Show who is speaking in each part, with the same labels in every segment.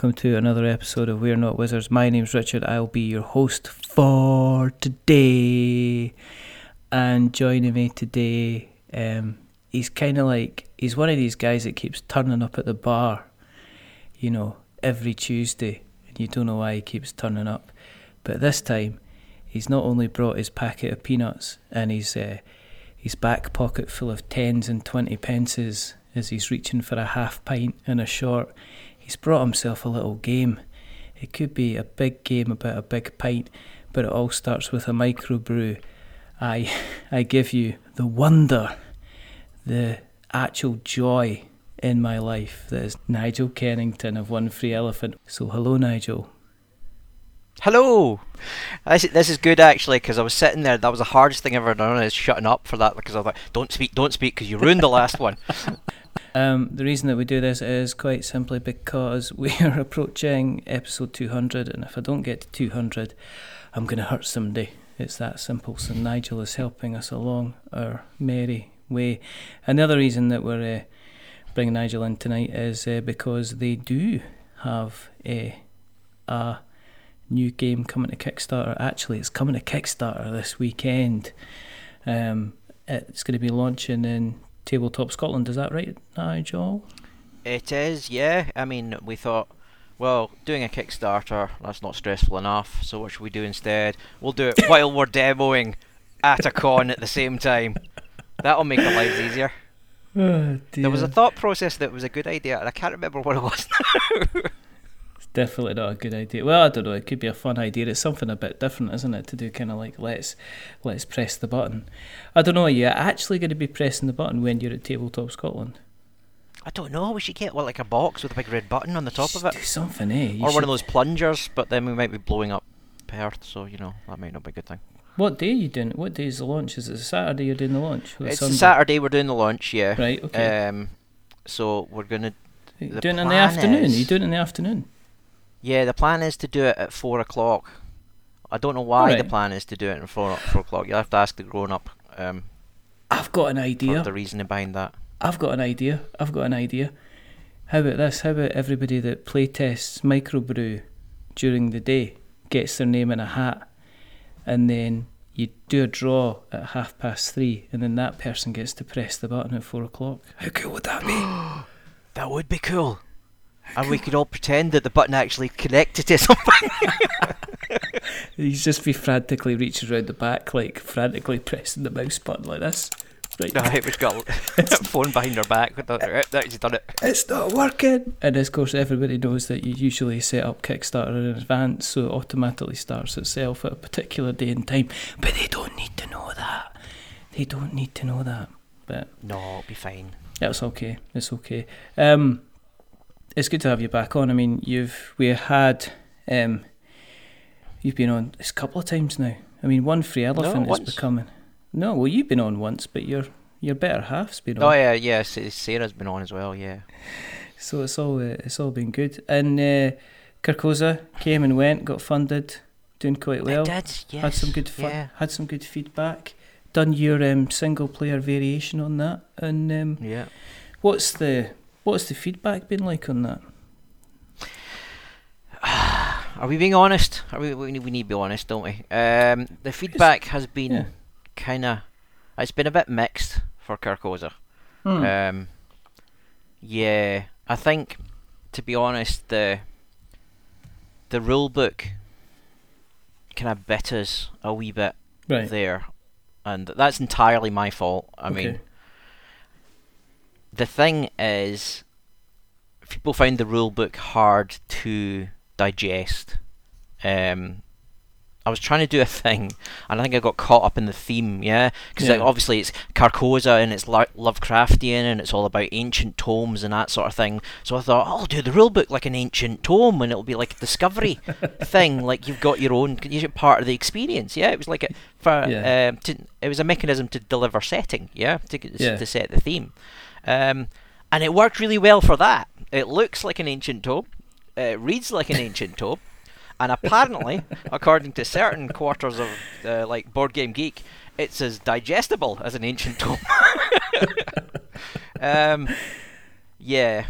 Speaker 1: Welcome to another episode of We're Not Wizards. My name's Richard. I'll be your host for today. And joining me today, um, he's kind of like, he's one of these guys that keeps turning up at the bar, you know, every Tuesday. And you don't know why he keeps turning up. But this time, he's not only brought his packet of peanuts and his, uh, his back pocket full of tens and twenty pences as he's reaching for a half pint and a short he's brought himself a little game. It could be a big game about a big pint, but it all starts with a microbrew. I, I give you the wonder, the actual joy in my life that is Nigel Kennington of One Free Elephant. So, hello, Nigel.
Speaker 2: Hello. This, this is good actually because I was sitting there. That was the hardest thing I've ever done is shutting up for that because I thought, don't speak, don't speak because you ruined the last one.
Speaker 1: Um, the reason that we do this is quite simply because we are approaching episode 200, and if I don't get to 200, I'm going to hurt somebody. It's that simple. So Nigel is helping us along our merry way. And the other reason that we're uh, bringing Nigel in tonight is uh, because they do have a, a new game coming to Kickstarter. Actually, it's coming to Kickstarter this weekend. Um, it's going to be launching in Tabletop Scotland. Is that right, Nigel?
Speaker 2: It is, yeah. I mean, we thought, well, doing a Kickstarter, that's not stressful enough, so what should we do instead? We'll do it while we're demoing at a con at the same time. That'll make our lives easier.
Speaker 1: Oh,
Speaker 2: there was a thought process that was a good idea, and I can't remember what it was
Speaker 1: definitely not a good idea. Well, I don't know. It could be a fun idea. It's something a bit different, isn't it? To do kind of like let's let's press the button. I don't know. Are you actually going to be pressing the button when you're at Tabletop Scotland?
Speaker 2: I don't know. We should get well, like a box with a big red button on the top of it.
Speaker 1: Do something, eh? You
Speaker 2: or
Speaker 1: should...
Speaker 2: one of those plungers, but then we might be blowing up Perth, so you know that might not be a good thing.
Speaker 1: What day are you doing? What day is the launch? Is it Saturday you're doing the launch?
Speaker 2: It's Sunday? Saturday we're doing the launch, yeah.
Speaker 1: Right. Okay.
Speaker 2: Um, so we're gonna.
Speaker 1: doing it in the afternoon? Is... Are you doing it in the afternoon?
Speaker 2: Yeah, the plan is to do it at four o'clock. I don't know why right. the plan is to do it at four, four o'clock. You'll have to ask the grown up. Um,
Speaker 1: I've got an idea.
Speaker 2: the reasoning behind that.
Speaker 1: I've got an idea. I've got an idea. How about this? How about everybody that playtests microbrew during the day gets their name in a hat, and then you do a draw at half past three, and then that person gets to press the button at four o'clock. How cool would that be?
Speaker 2: that would be cool and we could all pretend that the button actually connected to something.
Speaker 1: He's just be frantically reaching around the back, like frantically pressing the mouse button like this.
Speaker 2: Right. No, we've got a phone behind our back. That's done it.
Speaker 1: It's not working. And of course, everybody knows that you usually set up Kickstarter in advance, so it automatically starts itself at a particular day and time. But they don't need to know that. They don't need to know that. But
Speaker 2: no, it'll be fine.
Speaker 1: It's okay. It's okay. Um, it's good to have you back on. I mean, you've we had um, you've been on a couple of times now. I mean, one free elephant
Speaker 2: no,
Speaker 1: is becoming. No, well, you've been on once, but your your better half's been
Speaker 2: on.
Speaker 1: Oh
Speaker 2: yeah, yeah. Sarah's been on as well. Yeah.
Speaker 1: So it's all uh, it's all been good. And uh, came and went, got funded, doing quite well.
Speaker 2: Did. Yes.
Speaker 1: Had some good fun.
Speaker 2: Yeah.
Speaker 1: Had some good feedback. Done your um, single player variation on that, and um,
Speaker 2: yeah.
Speaker 1: What's the What's the feedback been like on that?
Speaker 2: Are we being honest? Are we, we, we need to be honest, don't we? Um, the feedback has been yeah. kind of. It's been a bit mixed for Carcosa.
Speaker 1: Hmm.
Speaker 2: Um, yeah, I think, to be honest, the the rule book kind of bit us a wee bit
Speaker 1: right.
Speaker 2: there, and that's entirely my fault. I
Speaker 1: okay.
Speaker 2: mean, the thing is, people find the rule book hard to digest. Um, I was trying to do a thing, and I think I got caught up in the theme, yeah, because
Speaker 1: yeah.
Speaker 2: like, obviously it's Carcosa and it's lo- Lovecraftian and it's all about ancient tomes and that sort of thing. So I thought, oh, I'll do the rule book like an ancient tome, and it'll be like a discovery thing, like you've got your own, you're part of the experience, yeah. It was like a, for,
Speaker 1: yeah.
Speaker 2: Um, to, it was a mechanism to deliver setting, yeah, to,
Speaker 1: yeah.
Speaker 2: to set the theme. Um, and it worked really well for that. It looks like an ancient tome, it reads like an ancient tome, and apparently, according to certain quarters of uh, like Board Game Geek, it's as digestible as an ancient tome. um, yeah,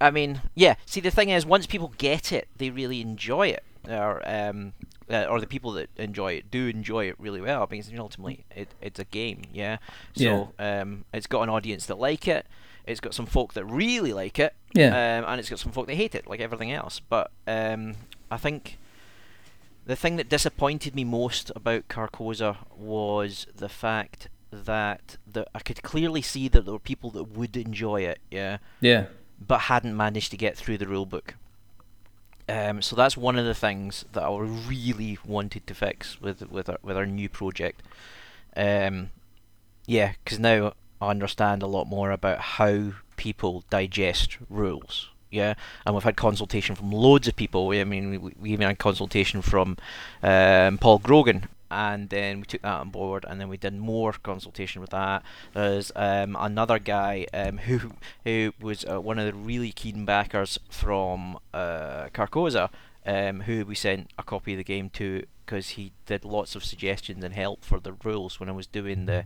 Speaker 2: I mean, yeah. See, the thing is, once people get it, they really enjoy it, or um, uh, or the people that enjoy it do enjoy it really well because ultimately it, it's a game, yeah. So um, it's got an audience that like it. It's got some folk that really like it,
Speaker 1: Yeah.
Speaker 2: um, and it's got some folk that hate it, like everything else. But um, I think the thing that disappointed me most about Carcosa was the fact that the, I could clearly see that there were people that would enjoy it, yeah,
Speaker 1: yeah.
Speaker 2: but hadn't managed to get through the rulebook. Um, so that's one of the things that I really wanted to fix with with our, with our new project. Um, yeah, because now I understand a lot more about how people digest rules. Yeah, and we've had consultation from loads of people. I mean, we, we even had consultation from um, Paul Grogan, and then we took that on board, and then we did more consultation with that. There's um, another guy um, who who was uh, one of the really keen backers from uh, Carcosa, um, who we sent a copy of the game to because he did lots of suggestions and help for the rules when I was doing the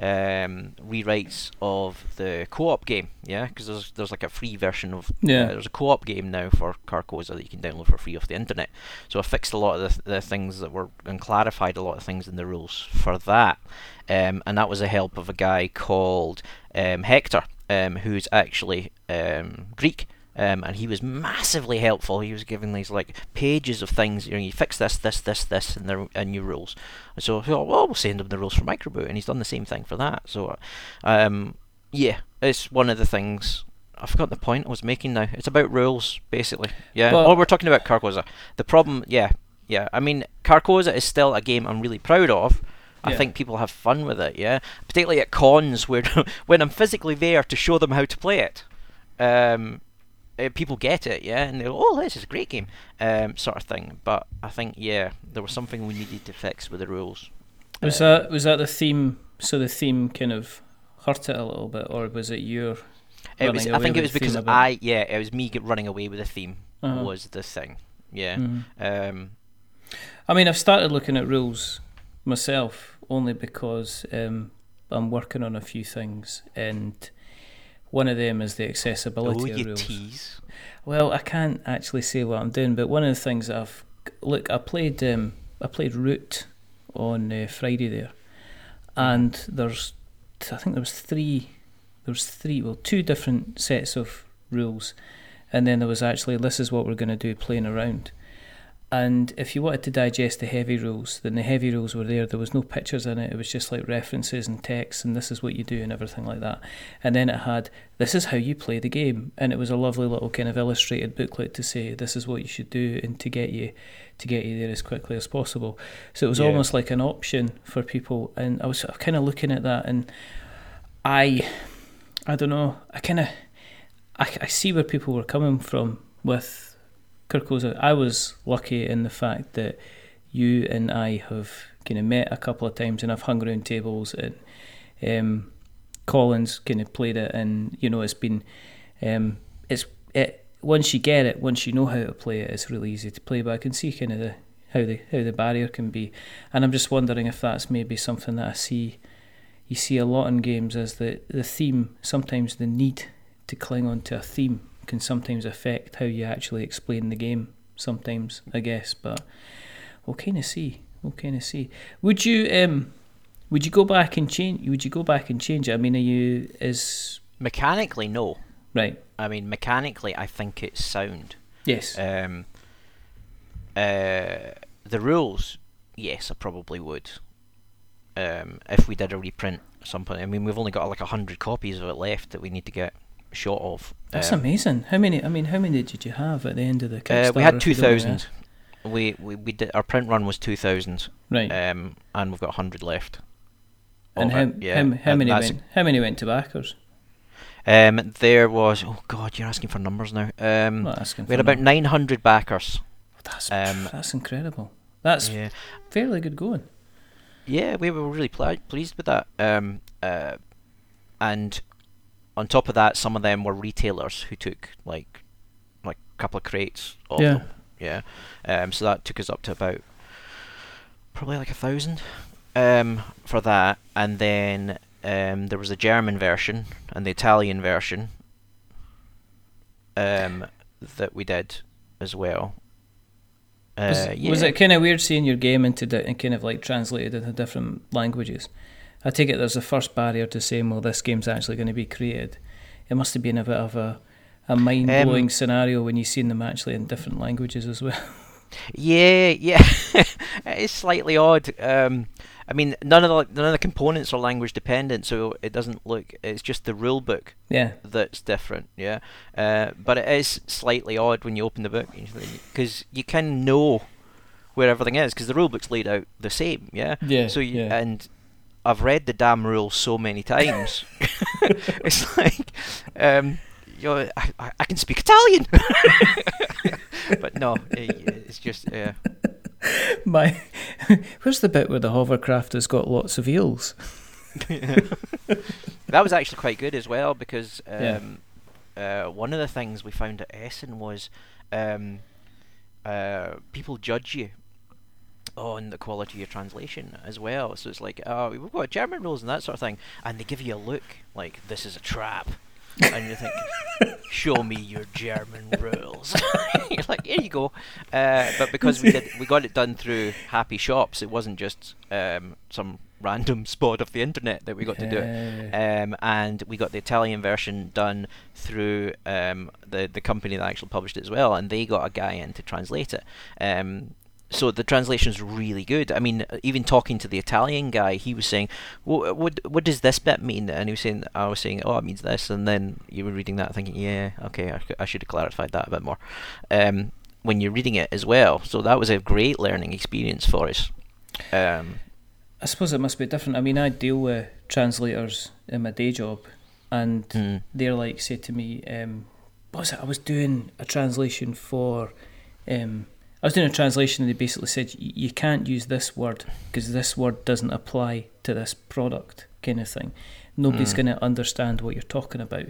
Speaker 2: um, rewrites of the co-op game. Yeah, because there's there's like a free version of
Speaker 1: Yeah.
Speaker 2: uh, there's a co-op game now for Carcosa that you can download for free off the internet. So I fixed a lot of the, the things that were and clarified a lot of things in the rules for that. Um, and that was the help of a guy called um, Hector, um, who's actually um, Greek. Um, and he was massively helpful. He was giving these like pages of things. You know, you fix this, this, this, this, and the and new rules. And So I thought, well, we'll send him the rules for Microbrew, and he's done the same thing for that. So, um, yeah, it's one of the things. I forgot the point I was making now. It's about rules, basically. Yeah.
Speaker 1: But-
Speaker 2: oh, we're talking about Carcosa. The problem, yeah, yeah. I mean, Carcosa is still a game I'm really proud of. I
Speaker 1: Yeah.
Speaker 2: think people have fun with it, yeah. Particularly at cons where when I'm physically there to show them how to play it. Um, uh, people get it, yeah, and they go, "Oh, this is a great game," um, sort of thing. But I think, yeah, there was something we needed to fix with the rules.
Speaker 1: Was
Speaker 2: Uh,
Speaker 1: that was that the theme? So the theme kind of hurt it a little bit, or was it your?
Speaker 2: It was. I think it was because? I, yeah, it was me running away with the theme
Speaker 1: Uh-huh.
Speaker 2: was the thing. Yeah.
Speaker 1: Mhm.
Speaker 2: Um,
Speaker 1: I mean, I've started looking at rules myself only because um, I'm working on a few things, and one of them is the accessibility
Speaker 2: oh,
Speaker 1: rules.
Speaker 2: tease.
Speaker 1: Well, I can't actually say what I'm doing, but one of the things I've look, I played um, I played Root on uh, Friday there, and there's I think there was three there was three well two different sets of rules, and then there was actually this is what we're going to do playing around. And if you wanted to digest the heavy rules, then the heavy rules were there. There was no pictures in it. It was just like references and text, and this is what you do and everything like that. And then it had this is how you play the game, and it was a lovely little kind of illustrated booklet to say this is what you should do and to get you to get you there as quickly as possible. So it was
Speaker 2: Yeah.
Speaker 1: almost like an option for people, and I was sort of kind of looking at that, and I, I don't know, I kind of, I, I see where people were coming from with Carcosa. I was lucky in the fact that you and I have kind of met a couple of times, and I've hung around tables and. Um, Collins kind of played it, and you know it's been, um, it's it once you get it, once you know how to play it, it's really easy to play. But I can see kind of the how the how the barrier can be, and I'm just wondering if that's maybe something that I see, you see a lot in games as the the theme. Sometimes the need to cling on to a theme can sometimes affect how you actually explain the game. Sometimes I guess, but we'll kind of see. We'll kind of see. Would you um? Would you go back and change? Would you go back and change it? I mean, are you is
Speaker 2: Mechanically, no.
Speaker 1: right?
Speaker 2: I mean, mechanically, I think it's sound.
Speaker 1: Yes.
Speaker 2: Um, uh, the rules, yes, I probably would. Um, if we did a reprint at some point, I mean, we've only got like a hundred copies of it left that we need to get shot of.
Speaker 1: That's
Speaker 2: Um,
Speaker 1: amazing. How many? I mean, how many did you have at the end of the Kickstarter?
Speaker 2: Uh, we had two
Speaker 1: you don't mind me
Speaker 2: thousand. We, we we did our print run was two thousand,
Speaker 1: Right.
Speaker 2: um, and we've got hundred left.
Speaker 1: and how,
Speaker 2: it, yeah,
Speaker 1: how, how
Speaker 2: and
Speaker 1: many went? How many went to backers?
Speaker 2: Um, there was oh god, you're asking for numbers now. Um, we had about nine hundred backers.
Speaker 1: That's
Speaker 2: um,
Speaker 1: that's incredible. That's
Speaker 2: Yeah,
Speaker 1: fairly good going.
Speaker 2: yeah, we were really pl- pleased with that. Um, uh, and on top of that, some of them were retailers who took like like a couple of crates of
Speaker 1: Yeah.
Speaker 2: them. Yeah. Um, so that took us up to about probably like a thousand um, for that, and then um, there was a German version and the Italian version. um, that we did as well. Uh,
Speaker 1: Was,
Speaker 2: yeah.
Speaker 1: was it kind of weird seeing your game into di- and kind of like translated into different languages? I take it there's a first barrier to saying, well, this game's actually going to be created. It must have been a bit of a, a mind blowing
Speaker 2: Um,
Speaker 1: scenario when you've seen them actually in different languages as well.
Speaker 2: Yeah, yeah, it is slightly odd. Um, I mean, none of the none of the components are language dependent, so it doesn't look. It's just the rule book
Speaker 1: yeah,
Speaker 2: that's different. Yeah, uh, but it is slightly odd when you open the book because you can know where everything is because the rule book's laid out the same. Yeah.
Speaker 1: yeah.
Speaker 2: So you,
Speaker 1: yeah.
Speaker 2: and I've read the damn rules so many times. it's like, um, you know, I, I, can speak Italian, but no, it, it's just yeah.
Speaker 1: My, where's the bit where the hovercraft has got lots of eels?
Speaker 2: that was actually quite good as well because
Speaker 1: Yeah.
Speaker 2: um, uh, one of the things we found at Essen was um, uh, people judge you on the quality of your translation as well. So it's like, oh, we've got German rules and that sort of thing, and they give you a look like this is a trap, and you think, show me your German rules. You're like, here you go. Uh, but because we did, we got it done through Happy Shops. It wasn't just um, some random spot of the internet that we got to do it um, and we got the Italian version done through um, the the company that actually published it as well, and they got a guy in to translate it. Um, so the translation's really good. I mean, uh, even talking to the Italian guy, he was saying, "What what what does this bit mean?" And he was saying, "I was saying, oh, it means this," and then you were reading that, thinking, "Yeah, okay, I should have clarified that a bit more." Um, when you're reading it as well, so that was a great learning experience for us. Um,
Speaker 1: I suppose it must be different. I mean, I deal with translators in my day job, and
Speaker 2: mm,
Speaker 1: they're like, say to me, um, what was it? I was doing a translation for, um, I was doing a translation, and they basically said, you can't use this word because this word doesn't apply to this product, kind of thing. Nobody's
Speaker 2: Mm.
Speaker 1: going to understand what you're talking about.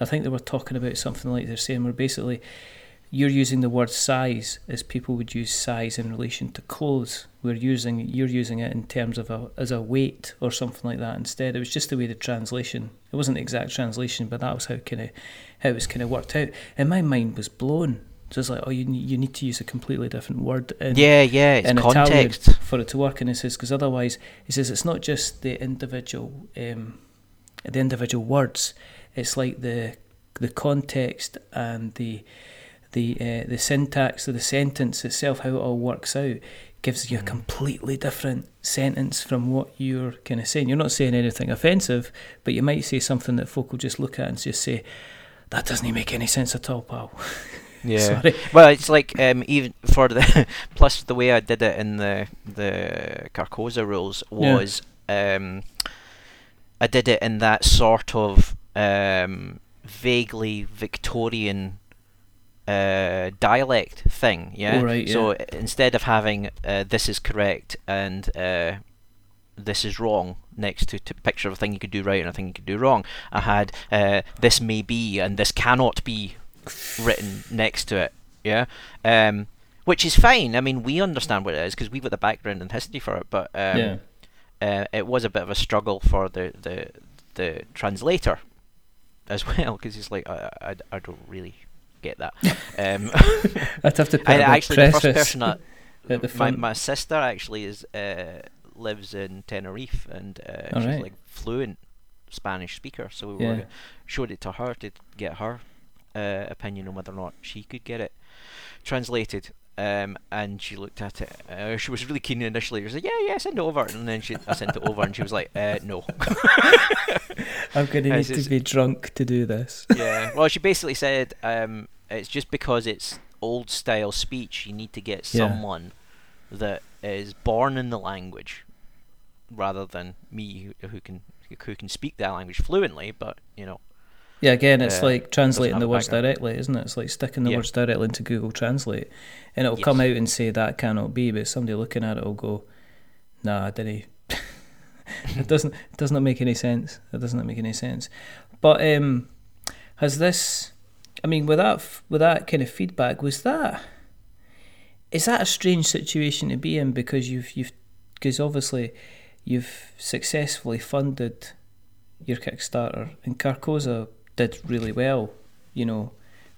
Speaker 1: I think they were talking about something like they're saying, where basically you're using the word size as people would use size in relation to clothes. We're using you're using it in terms of a as a weight or something like that instead. It was just the way the translation. It wasn't the exact translation, but that was how kind of how it was kind of worked out. And my mind was blown. So it's like, oh, you need, you need to use a completely different word. In,
Speaker 2: yeah, yeah, it's
Speaker 1: in
Speaker 2: context.
Speaker 1: Italian for it to work. And he says because otherwise, he says it's not just the individual um, the individual words. It's like the the context and the the uh, the syntax of the sentence itself, how it all works out, gives you a
Speaker 2: Mm.
Speaker 1: completely different sentence from what you're kind of saying. You're not saying anything offensive, but you might say something that folk will just look at and just say, "That doesn't make any sense at all, pal."
Speaker 2: Yeah.
Speaker 1: Sorry.
Speaker 2: Well, it's like um, even for the plus the way I did it in the the Carcosa rules
Speaker 1: Yeah.
Speaker 2: was um, I did it in that sort of um, vaguely Victorian uh, dialect thing. Yeah.
Speaker 1: Oh, right,
Speaker 2: So i- instead of having uh, this is correct and uh, this is wrong next to, to picture of a thing you could do right and a thing you could do wrong, I had uh, this may be and this cannot be written next to it. Yeah. Um, which is fine. I mean, we understand what it is because we've got the background and history for it. But um,
Speaker 1: yeah.
Speaker 2: uh, it was a bit of a struggle for the the, the translator as well because he's like, I, I, I don't really get that. um,
Speaker 1: I'd have to a
Speaker 2: actually, the first person that my, my sister actually is uh, lives in Tenerife and uh, she's
Speaker 1: right.
Speaker 2: like fluent Spanish speaker. So we
Speaker 1: Yeah.
Speaker 2: were showed it to her to get her uh, opinion on whether or not she could get it translated. Um, and she looked at it. Uh, she was really keen initially. She was like, "Yeah, yeah, send it over." And then she, I sent it over, and she was like, uh, "No."
Speaker 1: I'm going to
Speaker 2: Uh,
Speaker 1: need to be drunk to do this.
Speaker 2: yeah. Well, she basically said um, it's just because it's old style speech. You need to get
Speaker 1: Yeah.
Speaker 2: someone that is born in the language, rather than me who, who can who can speak that language fluently. But you know,
Speaker 1: Yeah, again, it's
Speaker 2: Uh,
Speaker 1: like translating the words directly, isn't it? It's like sticking the
Speaker 2: Yeah.
Speaker 1: words directly into Google Translate, and it'll come out and say that cannot be, but somebody looking at it will go, "Nah, I didn't." it doesn't. It does not make any sense. It does not make any sense. But um, has this? I mean, with that, with that kind of feedback, was that? Is that a strange situation to be in because you've you've because obviously you've successfully funded your Kickstarter and Carcosa did really well, you know,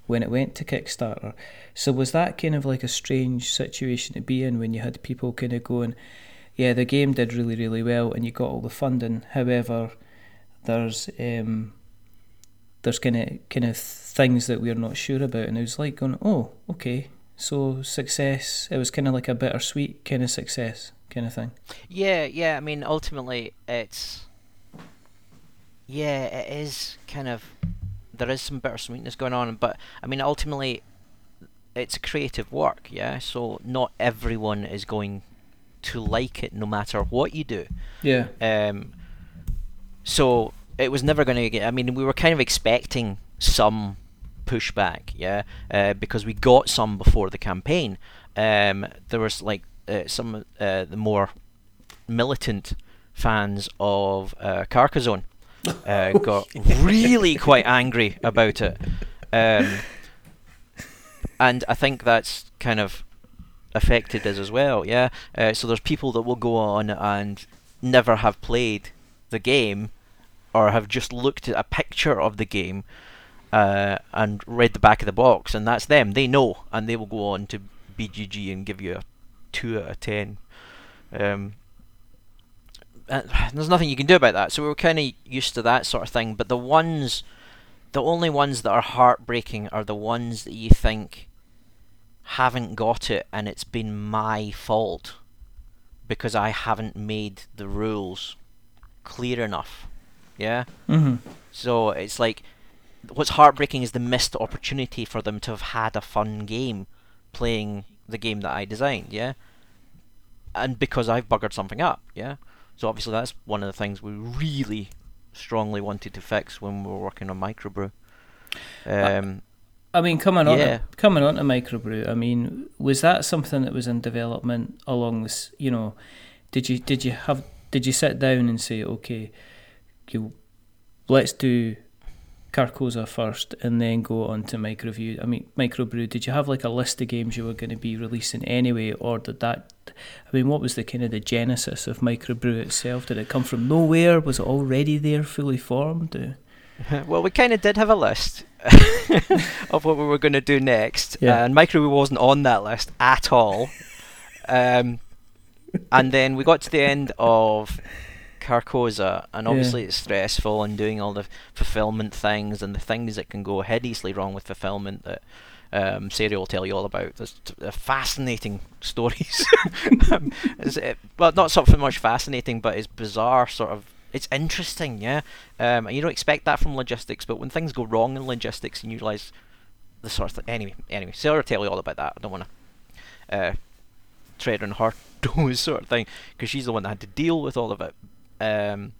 Speaker 1: when it went to Kickstarter. So was that kind of like a strange situation to be in when you had people kind of going, yeah, the game did really really well and you got all the funding. However, there's um, there's kind of kind of things that we're not sure about, and it was like going, oh, okay, so success. It was kind of like a bittersweet kind of success kind of thing.
Speaker 2: Yeah, yeah. I mean, ultimately, it's yeah, it is kind of there is some bittersweetness going on, but I mean, ultimately, it's a creative work. Yeah, so not everyone is going to like it, no matter what you do.
Speaker 1: Yeah.
Speaker 2: Um. So it was never going to get. I mean, we were kind of expecting some pushback, yeah, uh, because we got some before the campaign. Um, there was like uh, some uh, the more militant fans of uh, Carcassonne uh, got really quite angry about it, um, and I think that's kind of affected us as well. Yeah, uh, so there's people that will go on and never have played the game or have just looked at a picture of the game uh, and read the back of the box, and that's them. They know, and they will go on to BGG and give you a two out of ten. Um, there's nothing you can do about that. So we were kind of used to that sort of thing. But the ones, the only ones that are heartbreaking are the ones that you think haven't got it, and it's been my fault because I haven't made the rules clear enough. Yeah.
Speaker 1: Mm-hmm.
Speaker 2: So it's like what's heartbreaking is the missed opportunity for them to have had a fun game playing the game that I designed, yeah? And because I've buggered something up, yeah? So obviously that's one of the things we really strongly wanted to fix when we were working on microbrew. Um,
Speaker 1: I mean, coming on
Speaker 2: Yeah.
Speaker 1: to, coming on to microbrew. I mean, was that something that was in development along this? You know, did you did you have did you sit down and say, okay, you let's do Carcosa first, and then go on to microview. I mean, microbrew. Did you have like a list of games you were going to be releasing anyway, or did that? I mean, what was the kind of the genesis of microbrew itself? Did it come from nowhere? Was it already there, fully formed?
Speaker 2: Well, we kind of did have a list of what we were going to do next,
Speaker 1: Yeah.
Speaker 2: and microbrew wasn't on that list at all. Um, and then we got to the end of Carcosa, and
Speaker 1: Yeah.
Speaker 2: obviously it's stressful and doing all the fulfillment things and the things that can go hideously wrong with fulfillment that um, Sarah will tell you all about. There's uh, fascinating stories. um, uh, well, not something much fascinating, but it's bizarre, sort of. It's interesting, yeah. Um, and you don't expect that from logistics, but when things go wrong in logistics, and you realise the sort of thing. Anyway, anyway, Sarah will tell you all about that. I don't want to uh, tread on her toes, sort of thing, because she's the one that had to deal with all of it. Um,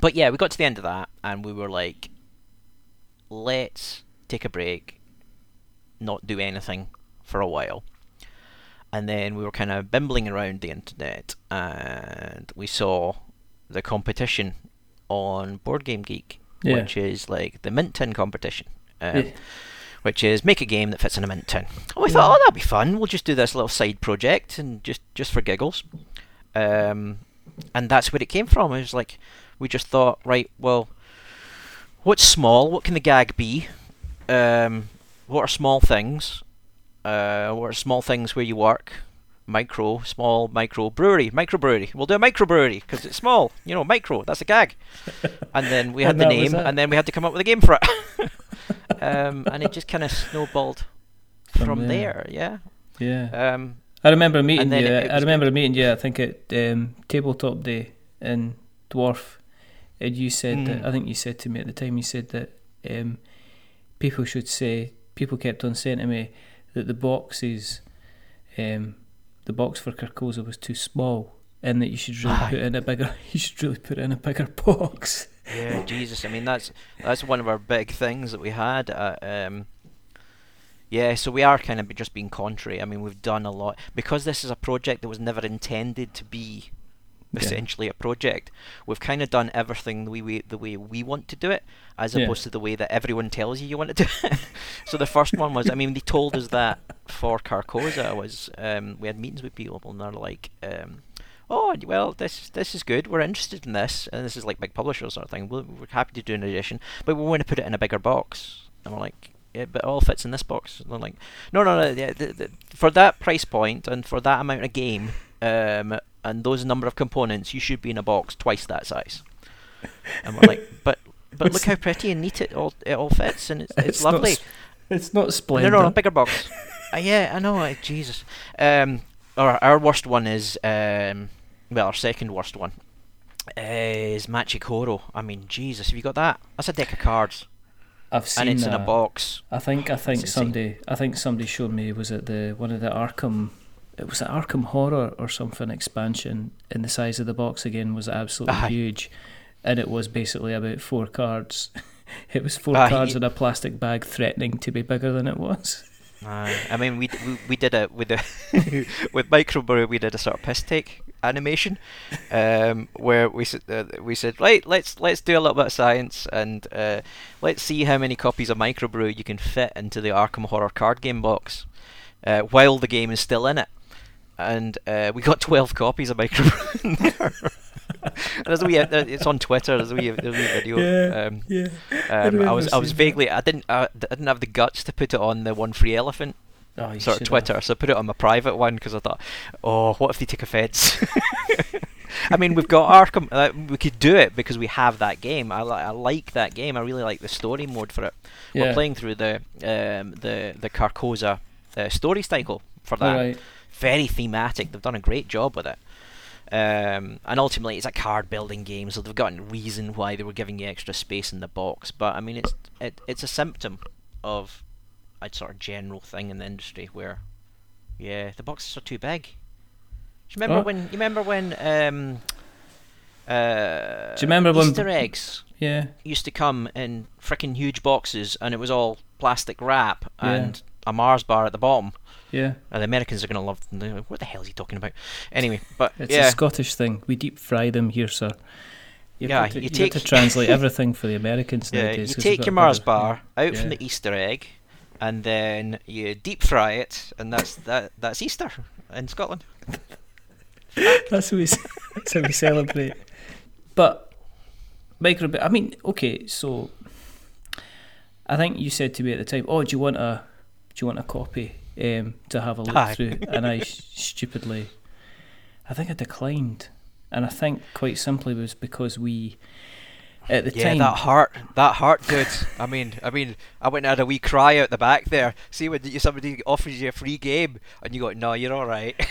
Speaker 2: but yeah, we got to the end of that, and we were like, let's take a break, not do anything for a while. And then we were kind of bimbling around the internet, and we saw the competition on Board Game Geek,
Speaker 1: Yeah.
Speaker 2: which is like the Mint Tin competition. Um,
Speaker 1: Yeah.
Speaker 2: Which is make a game that fits in a mint tin. And we thought, oh, that'd be fun. We'll just do this little side project and just just for giggles. Um, and that's where it came from. It was like we just thought, right, well, what's small? What can the gag be? Um, what are small things? Uh, what are small things where you work? Micro, small, micro brewery, micro brewery. We'll do a micro brewery because it's small. You know, micro. That's a gag. And then we had the name, and then we had to come up with a game for it. um, and it just kind of snowballed
Speaker 1: From
Speaker 2: from,
Speaker 1: there.
Speaker 2: there. Yeah.
Speaker 1: yeah.
Speaker 2: Um,
Speaker 1: I remember meeting you. I remember meeting you. I think at um, tabletop day in Dwarf, and you said that.
Speaker 2: Mm.
Speaker 1: I think you said to me at the time. You said that um, people should say. People kept on saying to me that the boxes, um, the box for Carcosa was too small, and that you should really
Speaker 2: Aye.
Speaker 1: put in a bigger. You should really put in a bigger box.
Speaker 2: Yeah, Jesus. I mean, that's that's one of our big things that we had. Uh, um, yeah, so we are kind of just being contrary. I mean, we've done a lot because this is a project that was never intended to be
Speaker 1: Yeah.
Speaker 2: essentially a project. We've kind of done everything the way we, the way we want to do it, as
Speaker 1: Yeah.
Speaker 2: opposed to the way that everyone tells you you want to do it. so the first one was, I mean, they told us that for Carcosa was um, we had meetings with people and they're like. Um, oh well this this is good we're interested in this and this is like big publishers sort of thing we're, we're happy to do an edition but we want to put it in a bigger box and we're like yeah, but it all fits in this box. And I'm like, no, no, no. Yeah, the, the, for that price point and for that amount of game, um, and those number of components, you should be in a box twice that size. And we're like, but but look how pretty and neat it all it all fits, and it's, it's,
Speaker 1: It's
Speaker 2: lovely.
Speaker 1: Not, it's not splendid.
Speaker 2: no, no, a bigger box. uh, yeah, I know. Uh, Jesus. Um, our our worst one is um, well, our second worst one is Machi Koro. I mean, Jesus, have you got that? That's a deck of cards,
Speaker 1: I've seen
Speaker 2: and it's in a box.
Speaker 1: I think I think somebody I think somebody showed me was it the one of the Arkham it was the Arkham Horror or something expansion and the size of the box again was absolutely
Speaker 2: Aye.
Speaker 1: huge and it was basically about four cards. it was four
Speaker 2: Aye.
Speaker 1: cards in a plastic bag threatening to be bigger than it was.
Speaker 2: Uh, I mean, we, we we did it with the with Microbrew. We did a sort of piss take animation, um, where we said uh, we said right, let's let's do a little bit of science and uh, let's see how many copies of Microbrew you can fit into the Arkham Horror card game box, uh, while the game is still in it. And uh, we got twelve copies of Microbrew. in there. And there's a wee, uh, it's on Twitter. There's a wee, there's a wee video.
Speaker 1: Yeah.
Speaker 2: Um,
Speaker 1: Yeah.
Speaker 2: um, I
Speaker 1: remember
Speaker 2: was I was
Speaker 1: seeing that.
Speaker 2: vaguely I didn't I didn't have the guts to put it on the one free elephant
Speaker 1: Oh,
Speaker 2: sort of Twitter,
Speaker 1: have.
Speaker 2: so I put it on my private one because I thought, oh, what if they take offence? I mean, we've got Arkham. Uh, we could do it because we have that game. I, li- I like that game. I really like the story mode for it. We're playing through the um, the the Carcosa uh, story cycle for that.
Speaker 1: Alright.
Speaker 2: Very thematic. They've done a great job with it. Um, and ultimately, it's a card building game, so they've got a reason why they were giving you extra space in the box. But I mean, it's it, it's a symptom of a sort of general thing in the industry where, yeah, the boxes are too big. Do you remember
Speaker 1: Oh.
Speaker 2: when? You remember when? Um, uh,
Speaker 1: Do you remember when-
Speaker 2: Easter eggs
Speaker 1: Yeah.
Speaker 2: used to come in freaking huge boxes, and it was all plastic wrap
Speaker 1: Yeah.
Speaker 2: and a Mars bar at the bottom?
Speaker 1: Yeah.
Speaker 2: And the Americans are gonna love. them. Like, What the hell is he talking about? Anyway, but
Speaker 1: It's
Speaker 2: yeah,
Speaker 1: a Scottish thing. We deep fry them here, sir. You've
Speaker 2: Yeah,
Speaker 1: got to,
Speaker 2: you
Speaker 1: you've
Speaker 2: take-
Speaker 1: got to translate everything for the Americans
Speaker 2: yeah.
Speaker 1: nowadays.
Speaker 2: You take your Mars bar out
Speaker 1: yeah.
Speaker 2: from the Easter egg, and then you deep fry it, and that's that. That's Easter in Scotland.
Speaker 1: That's how we, that's how we celebrate. But micro, I mean, okay, so I think you said to me at the time, "Oh, do you want a, do you want a copy um, to have a look
Speaker 2: Aye.
Speaker 1: through?" And I stupidly, I think I declined, and I think quite simply was because we, at the
Speaker 2: Yeah,
Speaker 1: time,
Speaker 2: that heart, that heart, dude. I mean, I mean, I went and had a wee cry out the back there. See when you, somebody offers you a free game, and you go, "No, you're all right."
Speaker 1: it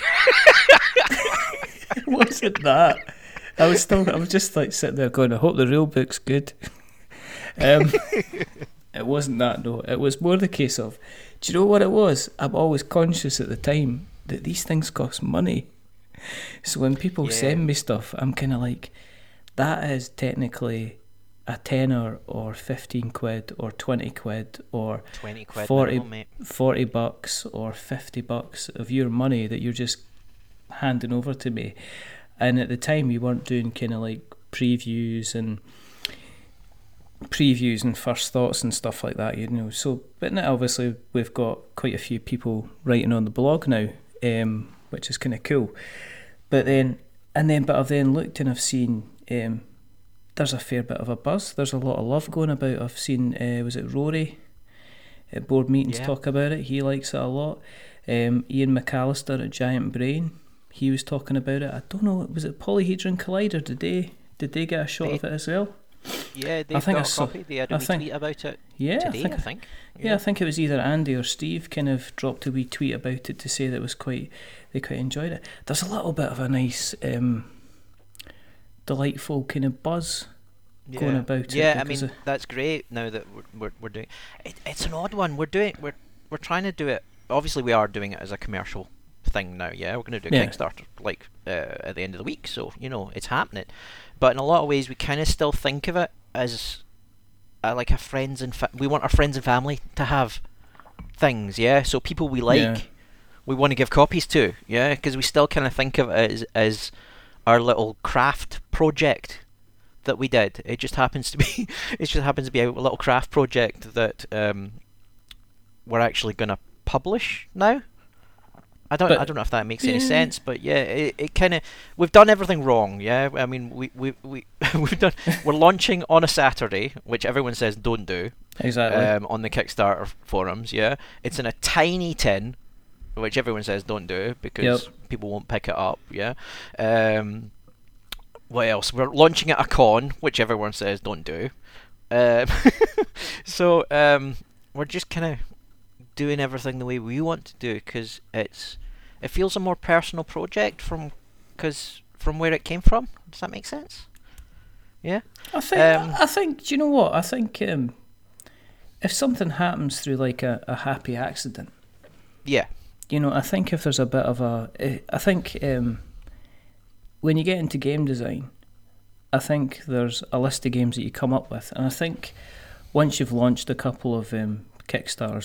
Speaker 1: wasn't that. I was still, I was just like sitting there going, I hope the real book's good. Um, it wasn't that, no. It was more the case of, do you know what it was? I'm always conscious at the time that these things cost money. So when people
Speaker 2: Yeah.
Speaker 1: send me stuff, I'm kind of like, that is technically a tenner or 15 quid or 20 quid or
Speaker 2: Twenty quid,
Speaker 1: 40
Speaker 2: minimum,
Speaker 1: 40 bucks or 50 bucks of your money that you're just handing over to me. And at the time, you weren't doing kind of like previews and previews and first thoughts and stuff like that, you know. So, but now obviously we've got quite a few people writing on the blog now, um, which is kind of cool. But then, and then, but I've then looked and I've seen um, there's a fair bit of a buzz. There's a lot of love going about. I've seen, uh, was it Rory at board meetings
Speaker 2: Yeah.
Speaker 1: talk about it? He likes it a lot. Um, Ian McAllister at Giant Brain, he was talking about it. I don't know, was it Polyhedron Collider? Did they did they get a shot
Speaker 2: They-
Speaker 1: of it as well?
Speaker 2: Yeah, they've
Speaker 1: think
Speaker 2: got
Speaker 1: I
Speaker 2: a copy. They had a
Speaker 1: I think-
Speaker 2: tweet about it
Speaker 1: Yeah,
Speaker 2: today,
Speaker 1: I think
Speaker 2: I think.
Speaker 1: Yeah, I think it was either Andy or Steve kind of dropped a wee tweet about it to say that it was quite they quite enjoyed it. There's a little bit of a nice, um, delightful kind of buzz going
Speaker 2: Yeah.
Speaker 1: about it
Speaker 2: Yeah, I mean that's great. Now that we're we're, we're doing, it, it's an odd one. We're doing we're we're trying to do it. Obviously, we are doing it as a commercial thing now. Yeah, we're going to do a
Speaker 1: Yeah.
Speaker 2: Kickstarter like uh, at the end of the week. So you know it's happening. But in a lot of ways, we kind of still think of it as uh, like a friends and fa- we want our friends and family to have things. Yeah, so people we like,
Speaker 1: Yeah.
Speaker 2: we want to give copies to. Yeah, because we still kind of think of it as as our little craft project that we did. It just happens to be it just happens to be a little craft project that um, we're actually going to publish now. I don't
Speaker 1: But-
Speaker 2: I don't know if that makes any sense, but yeah, it, it kind of we've done everything wrong. Yeah, I mean we we we we've done we're launching on a Saturday, which everyone says don't do
Speaker 1: Exactly.
Speaker 2: um, on the Kickstarter forums. Yeah, it's in a tiny tin, which everyone says don't do because people won't pick it up. Yeah. Um, what else? We're launching at a con, which everyone says don't do. Um, so um, we're just kind of doing everything the way we want to do because it's it feels a more personal project from because from where it came from. Does that make sense? Yeah.
Speaker 1: I think.
Speaker 2: um,
Speaker 1: I think. Do you know what? I think um, if something happens through like a, a happy accident,
Speaker 2: Yeah.
Speaker 1: You know, I think if there's a bit of a, eh, think um, when you get into game design, I think there's a list of games that you come up with, and I think once you've launched a couple of um,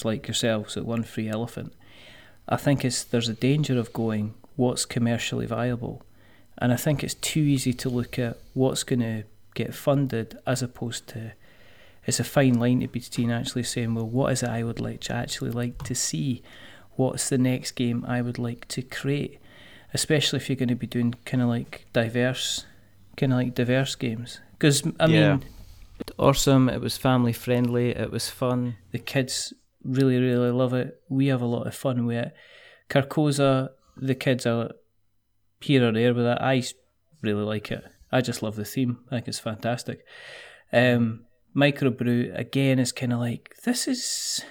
Speaker 1: like yourselves at One Free Elephant, I think it's there's a danger of going what's commercially viable, and I think it's too easy to look at what's going to get funded as opposed to it's a fine line to be between actually saying, well, what is it I would like to actually like to see? What's the next game I would like to create? Especially if you're going to be doing kind of like diverse, kind of like diverse games. Because I
Speaker 2: Yeah.
Speaker 1: mean, awesome. It was family friendly. It was fun. The kids really, really love it. We have a lot of fun with it. Carcosa, the kids are here or there with it. I really like it. I just love the theme. I think it's fantastic. Um, Microbrew again is kind of like this is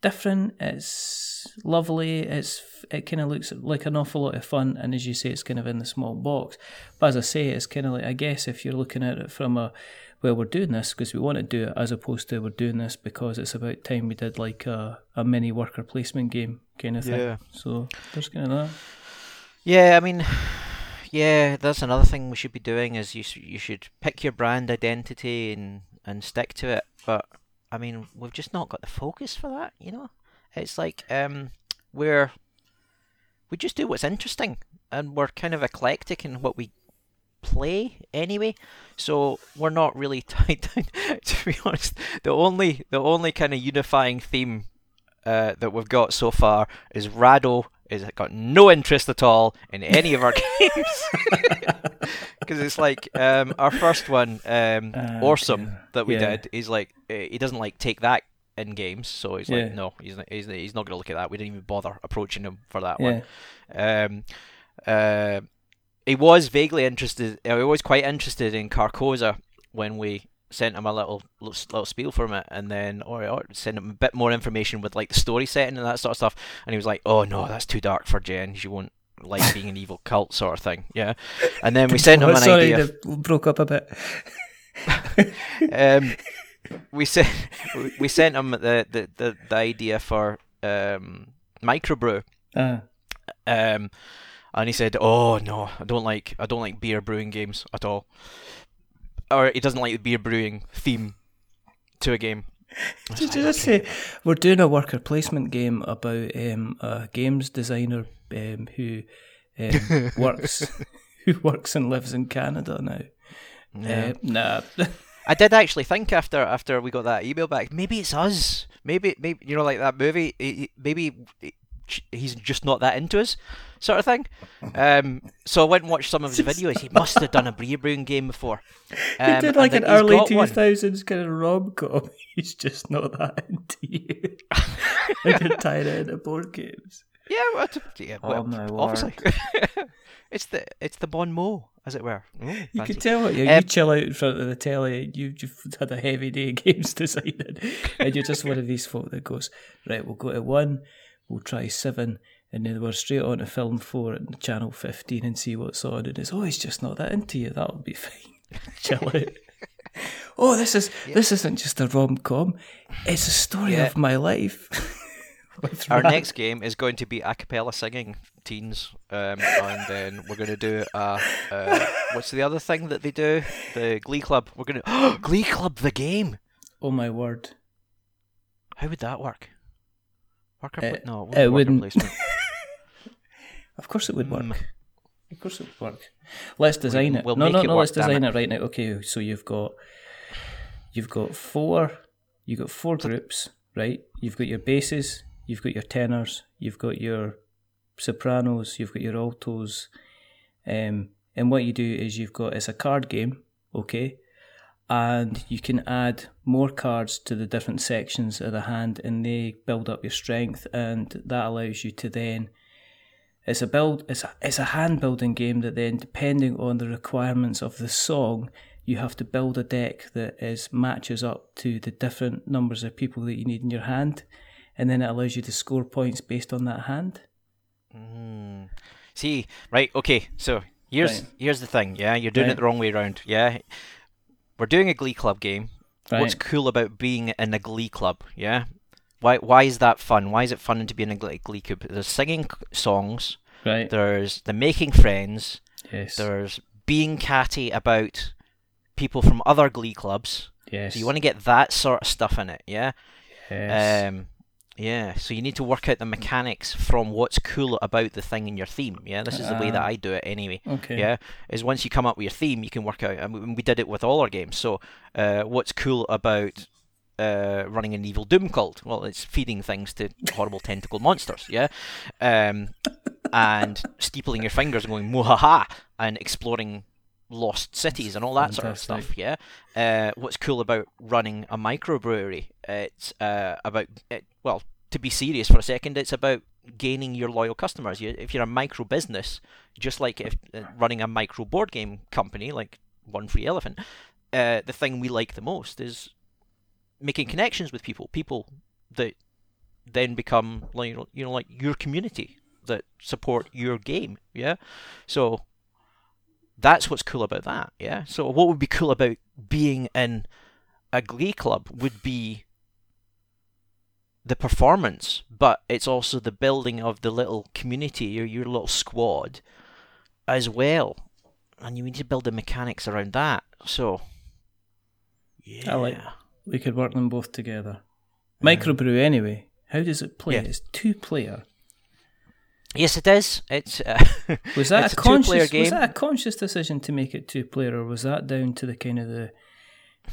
Speaker 1: different. It's lovely. It's it kind of looks like an awful lot of fun, and as you say, it's kind of in the small box. But as I say, it's kind of like I guess if you're looking at it from a well, we're doing this because we want to do it, as opposed to we're doing this because it's about time we did like a, a mini worker placement game kind of thing.
Speaker 2: Yeah.
Speaker 1: So there's kind of that.
Speaker 2: Yeah, I mean, yeah, that's another thing we should be doing is you you should pick your brand identity and and stick to it. But I mean, we've just not got the focus for that. You know, it's like um, we're we just do what's interesting, and we're kind of eclectic in what we play anyway. So we're not really tied down. to be honest, the only the only kind of unifying theme uh, that we've got so far is Rahdo is got no interest at all in any of our games because it's like um, our first one, um,
Speaker 1: Ah,
Speaker 2: Awesome, that we
Speaker 1: Yeah.
Speaker 2: did. He's like uh, he doesn't like take that in games, so he's like no, he's not, he's, he's not going to look at that. We didn't even bother approaching him for that
Speaker 1: Yeah.
Speaker 2: one. Um, uh, he was vaguely interested. uh, He was quite interested in Carcosa when we sent him a little little, little spiel from it, and then or, or sent him a bit more information with like the story setting and that sort of stuff. And he was like, "Oh no, that's too dark for Jen. She won't like being an evil cult sort of thing." Yeah. And then we sent him
Speaker 1: Oh,
Speaker 2: an
Speaker 1: sorry,
Speaker 2: idea.
Speaker 1: they broke up a bit.
Speaker 2: um, we sent we- sent him the the, the, the idea for um, microbrew.
Speaker 1: Ah,
Speaker 2: Um, and he said, "Oh no, I don't like I don't like beer brewing games at all." Or he doesn't like the beer brewing theme to a game.
Speaker 1: Did you just say we're doing a worker placement game about um, a games designer um, who um, works who works and lives in Canada now?
Speaker 2: Yeah.
Speaker 1: Uh, nah,
Speaker 2: I did actually think after after we got that email back, maybe it's us. Maybe maybe you know like that movie. Maybe he's just not that into us, sort of thing. Um, so I went and watched some of his videos. He must have done a beer brewing game before.
Speaker 1: he
Speaker 2: Um,
Speaker 1: did
Speaker 2: and
Speaker 1: like
Speaker 2: then
Speaker 1: an
Speaker 2: he's
Speaker 1: early
Speaker 2: got
Speaker 1: two
Speaker 2: one.
Speaker 1: kind of rom com. He's just not that into you. and you're tying it into board games.
Speaker 2: Yeah, well, t- yeah,
Speaker 1: Oh,
Speaker 2: well,
Speaker 1: my
Speaker 2: obviously. it's the it's the Bon Mot, as it were. Ooh,
Speaker 1: You
Speaker 2: fancy.
Speaker 1: can tell it. You,
Speaker 2: Um,
Speaker 1: you chill out in front of the telly. You, you've had a heavy day of games designing, and you're just one of these folk that goes right. We'll go to one. We'll try seven, and then we're straight on to film four at channel fifteen and see what's on. And it's oh, he's just not that into you. That'll be fine. chill out. Oh, this is this isn't just a rom com. It's a story
Speaker 2: Yeah.
Speaker 1: of my life.
Speaker 2: Our next game is going to be a cappella singing teens, um, and then we're going to do a uh, what's the other thing that they do? The Glee Club. We're going to Glee Club the game.
Speaker 1: Oh my word!
Speaker 2: How would that work? Worker
Speaker 1: Uh,
Speaker 2: pla- no,
Speaker 1: it
Speaker 2: worker
Speaker 1: wouldn't.
Speaker 2: placement.
Speaker 1: Of course it would work.
Speaker 2: Mm.
Speaker 1: Of course it would work. Let's design it.
Speaker 2: we'll
Speaker 1: no, no,
Speaker 2: it
Speaker 1: no.
Speaker 2: work,
Speaker 1: let's design
Speaker 2: it.
Speaker 1: it. right now. Okay, so you've got you've got four you've got four groups, right? You've got your basses, you've got your tenors, you've got your sopranos, you've got your altos, um, and what you do is you've got it's a card game, okay, and you can add more cards to the different sections of the hand, and they build up your strength, and that allows you to then. It's a build. It's a, it's a hand building game that then, depending on the requirements of the song, you have to build a deck that is matches up to the different numbers of people that you need in your hand, and then it allows you to score points based on that hand.
Speaker 2: Mm. See, right, okay, so here's
Speaker 1: Right.
Speaker 2: here's the thing, yeah, you're doing
Speaker 1: Right.
Speaker 2: it the wrong way around, yeah. We're doing a Glee Club game. What's cool about being in a Glee Club, yeah? Why why is that fun? Why is it fun to be in a Glee, Glee Club? There's singing songs,
Speaker 1: Right.
Speaker 2: there's the making friends,
Speaker 1: yes.
Speaker 2: there's being catty about people from other Glee clubs.
Speaker 1: yes.
Speaker 2: So you want to get that sort of stuff in it, yeah?
Speaker 1: Yes.
Speaker 2: Um, yeah, so you need to work out the mechanics from what's cool about the thing in your theme. Yeah, this is the way that
Speaker 1: Ah.
Speaker 2: I do it anyway.
Speaker 1: okay.
Speaker 2: Yeah, is once you come up with your theme, you can work out. And we- we did it with all our games. So, uh, what's cool about uh, running an evil doom cult? Well, it's feeding things to horrible tentacle monsters. Yeah, um, and steepling your fingers and going muhaha and exploring lost cities and all that sort of stuff. Yeah. Uh, what's cool about running a microbrewery? It's uh, about it, well, to be serious for a second, it's about gaining your loyal customers. You, if you're a micro business, just like if uh, running a micro board game company like One Free Elephant, uh, the thing we like the most is making connections with people. People that then become like you know, you know like your community that support your game. Yeah. So that's what's cool about that. Yeah. So what would be cool about being in a glee club would be the performance, but it's also the building of the little community, your your little squad, as well, and you need to build the mechanics around that. So, yeah,
Speaker 1: I like- We could work them both together. Microbrew, anyway. How does it play?
Speaker 2: Yeah.
Speaker 1: It's two player.
Speaker 2: Yes, it is. It's uh,
Speaker 1: Was that
Speaker 2: It's
Speaker 1: a
Speaker 2: a
Speaker 1: conscious?
Speaker 2: game.
Speaker 1: Was that a conscious decision to make it two player, or was that down to the kind of the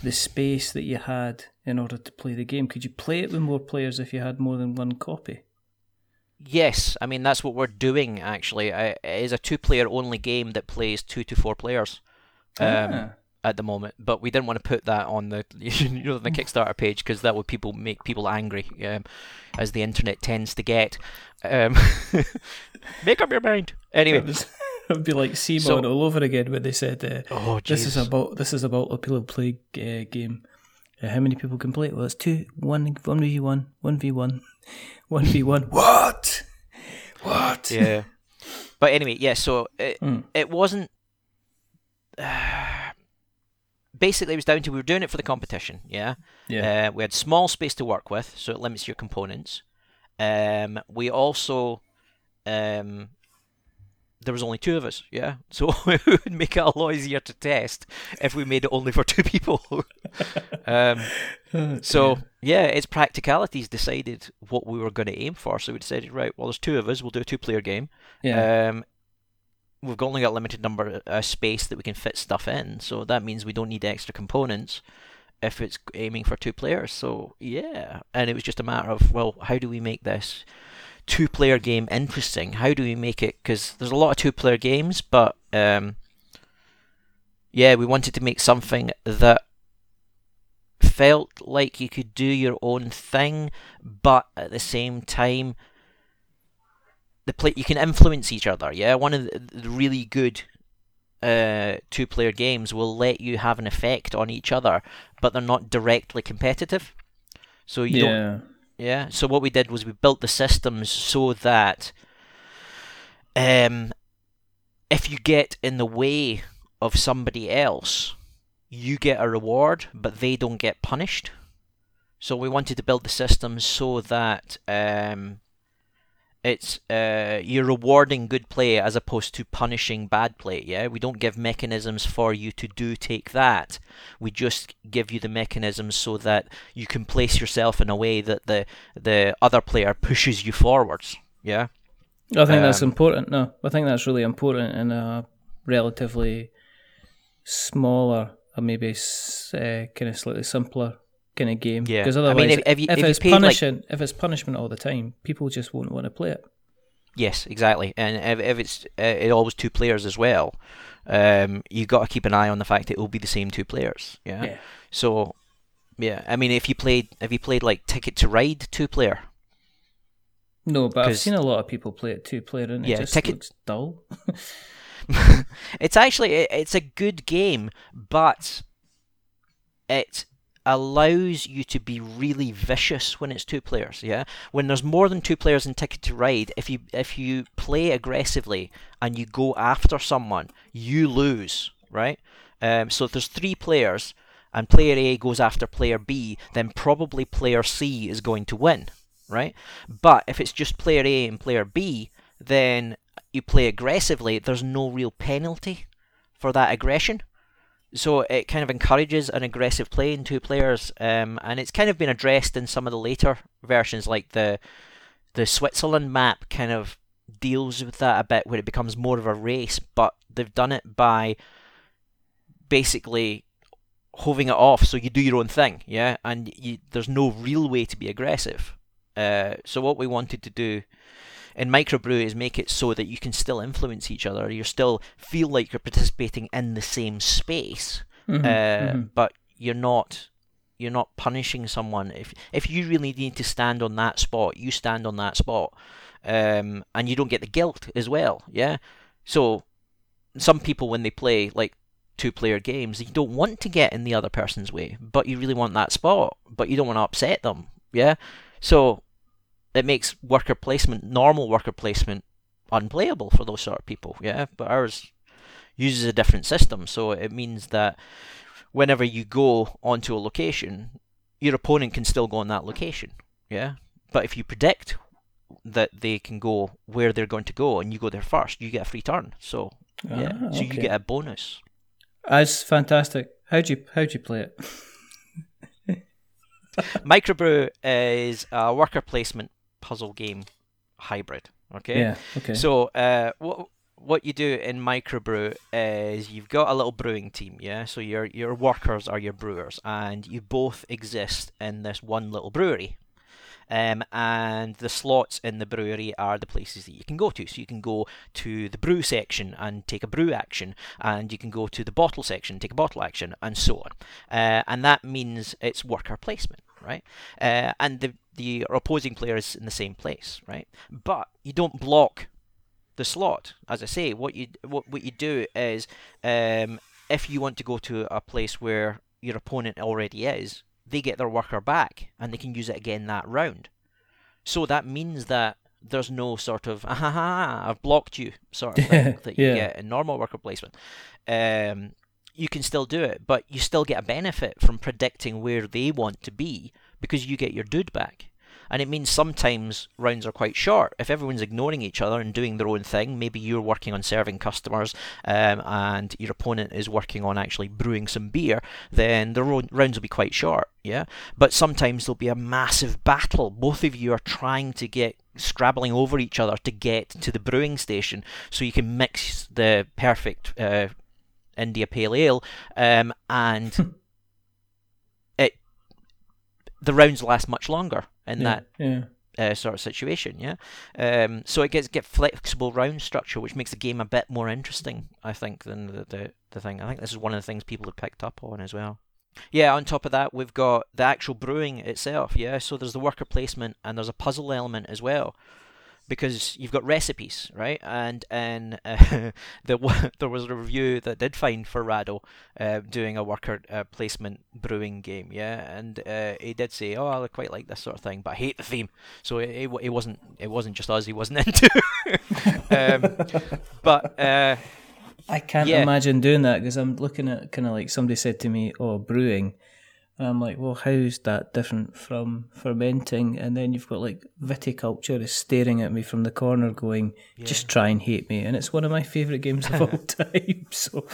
Speaker 1: the space that you had in order to play the game? Could you play it with more players if you had more than one copy?
Speaker 2: yes. I mean that's what we're doing actually. It is a two-player only game that plays two to four players. Um,
Speaker 1: Ah.
Speaker 2: At the moment, but we didn't want to put that on the you know the Kickstarter page because that would people make people angry, um, as the internet tends to get. Um, make up your mind. Anyway,
Speaker 1: It was. It would be like Simon
Speaker 2: So-
Speaker 1: all over again when they said, uh,
Speaker 2: oh
Speaker 1: "This is about this is about a people play uh, game. Uh, how many people can play it? Well, it's two, one, one v one, one v one, one v one. What? What?
Speaker 2: yeah. But anyway, yeah. So it
Speaker 1: Mm.
Speaker 2: it wasn't. basically, it was down to we were doing it for the competition. Yeah.
Speaker 1: Yeah.
Speaker 2: Uh, we had small space to work with, so it limits your components. Um, we also, um, there was only two of us, yeah. So it would make it a lot easier to test if we made it only for two people. um, so yeah, it's practicalities decided what we were going to aim for. So we decided, right, well, there's two of us, we'll do a two-player game.
Speaker 1: yeah.
Speaker 2: Um, we've only got limited number uh, space that we can fit stuff in, so that means we don't need extra components if it's aiming for two players. So yeah, and it was just a matter of well, how do we make this two-player game interesting? How do we make it? Because there's a lot of two-player games, but um, yeah, we wanted to make something that felt like you could do your own thing, but at the same time the play you can influence each other. Yeah, one of the, really good uh, two-player games will let you have an effect on each other, but they're not directly competitive. So you don't.
Speaker 1: yeah.
Speaker 2: Yeah. So what we did was we built the systems so that, um, if you get in the way of somebody else, you get a reward, but they don't get punished. So we wanted to build the systems so that um, it's uh, you're rewarding good play as opposed to punishing bad play. Yeah, we don't give mechanisms for you to do take that. We just give you the mechanisms so that you can place yourself in a way that the the other player pushes you forwards. Yeah.
Speaker 1: I think that's
Speaker 2: Um,
Speaker 1: important. No, I think that's really important in a relatively smaller, or maybe uh, kind of slightly simpler kind of game.
Speaker 2: Yeah.
Speaker 1: Because
Speaker 2: I mean,
Speaker 1: otherwise,
Speaker 2: if- if you- if you
Speaker 1: it's
Speaker 2: paid, like-
Speaker 1: if it's punishment all the time, people just won't want to play it.
Speaker 2: Yes, exactly. And if, if it's uh, it always two players as well, um, you've got to keep an eye on the fact that it will be the same two players. Yeah.
Speaker 1: Yeah.
Speaker 2: So, yeah, I mean, if you played, if you played like Ticket to Ride two player,
Speaker 1: No, but I've seen a lot of people play it two player and it
Speaker 2: Yeah,
Speaker 1: just
Speaker 2: Ticket-
Speaker 1: looks dull.
Speaker 2: it's actually it, it's a good game, but it allows you to be really vicious when it's two players. Yeah, when there's more than two players in Ticket to Ride, if you if you play aggressively and you go after someone, you lose. Right. Um, so if there's three players and player A goes after player B, then probably player C is going to win. Right. But if it's just player A and player B, then you play aggressively, there's no real penalty for that aggression. So it kind of encourages an aggressive play in two players, um, and it's kind of been addressed in some of the later versions, like the the Switzerland map kind of deals with that a bit, where it becomes more of a race, but they've done it by basically hoving it off, so you do your own thing, yeah, and you, there's no real way to be aggressive. Uh, so what we wanted to do in microbrew is make it so that you can still influence each other. You still feel like you're participating in the same space,
Speaker 1: Mhm,
Speaker 2: uh,
Speaker 1: mhm.
Speaker 2: but you're not. You're not punishing someone. If if you really need to stand on that spot, you stand on that spot, um, and you don't get the guilt as well. Yeah. So some people when they play like two player games, you don't want to get in the other person's way, but you really want that spot, but you don't want to upset them. Yeah. So it makes worker placement, normal worker placement, unplayable for those sort of people. Yeah, but ours uses a different system, so it means that whenever you go onto a location, your opponent can still go on that location. Yeah, but if you predict that they can go where they're going to go and you go there first, you get a free turn. So yeah,
Speaker 1: Ah,
Speaker 2: so you get a bonus.
Speaker 1: That's fantastic. How'd you how'd you play it?
Speaker 2: Microbrew is a worker placement puzzle game hybrid. Okay.
Speaker 1: Yeah. Okay.
Speaker 2: So, uh, what what you do in microbrew is you've got a little brewing team, yeah. So your your workers are your brewers, and you both exist in this one little brewery. Um, and the slots in the brewery are the places that you can go to. So you can go to the brew section and take a brew action, and you can go to the bottle section, take a bottle action, and so on. Uh, and that means it's worker placement, right? Uh, and the the opposing player is in the same place, right? But you don't block the slot. As I say, what you what, what you do is um, if you want to go to a place where your opponent already is, they get their worker back and they can use it again that round. So that means that there's no sort of ah ha, ha I've blocked you sort of thing that you
Speaker 1: Yeah.
Speaker 2: get in normal worker placement. Um, you can still do it, but you still get a benefit from predicting where they want to be because you get your dude back. And it means sometimes rounds are quite short. If everyone's ignoring each other and doing their own thing, maybe you're working on serving customers um, and your opponent is working on actually brewing some beer, then the ro- rounds will be quite short, yeah? But sometimes there'll be a massive battle. Both of you are trying to get scrabbling over each other to get to the brewing station so you can mix the perfect uh, India Pale Ale um, and the rounds last much longer in
Speaker 1: yeah.
Speaker 2: that
Speaker 1: Yeah.
Speaker 2: uh, sort of situation. Yeah, um, so it gets get flexible round structure, which makes the game a bit more interesting, I think, than the, the the thing. I think this is one of the things people have picked up on as well. Yeah, on top of that, we've got the actual brewing itself. Yeah, so there's the worker placement and there's a puzzle element as well. Because you've got recipes, right? And and uh, the there was a review that did find for Rahdo uh, doing a worker uh, placement brewing game, yeah, and uh, he did say, "Oh, I quite like this sort of thing, but I hate the theme." So it, it, it wasn't it wasn't just us he wasn't into. um, but uh,
Speaker 1: I can't
Speaker 2: Yeah.
Speaker 1: imagine doing that because I'm looking at kind of like somebody said to me, "Oh, brewing," and I'm like, "Well, how's that different from fermenting?" And then you've got like viticulture is staring at me from the corner, going, "Just try and hate me," and it's one of my favourite games of all time. So,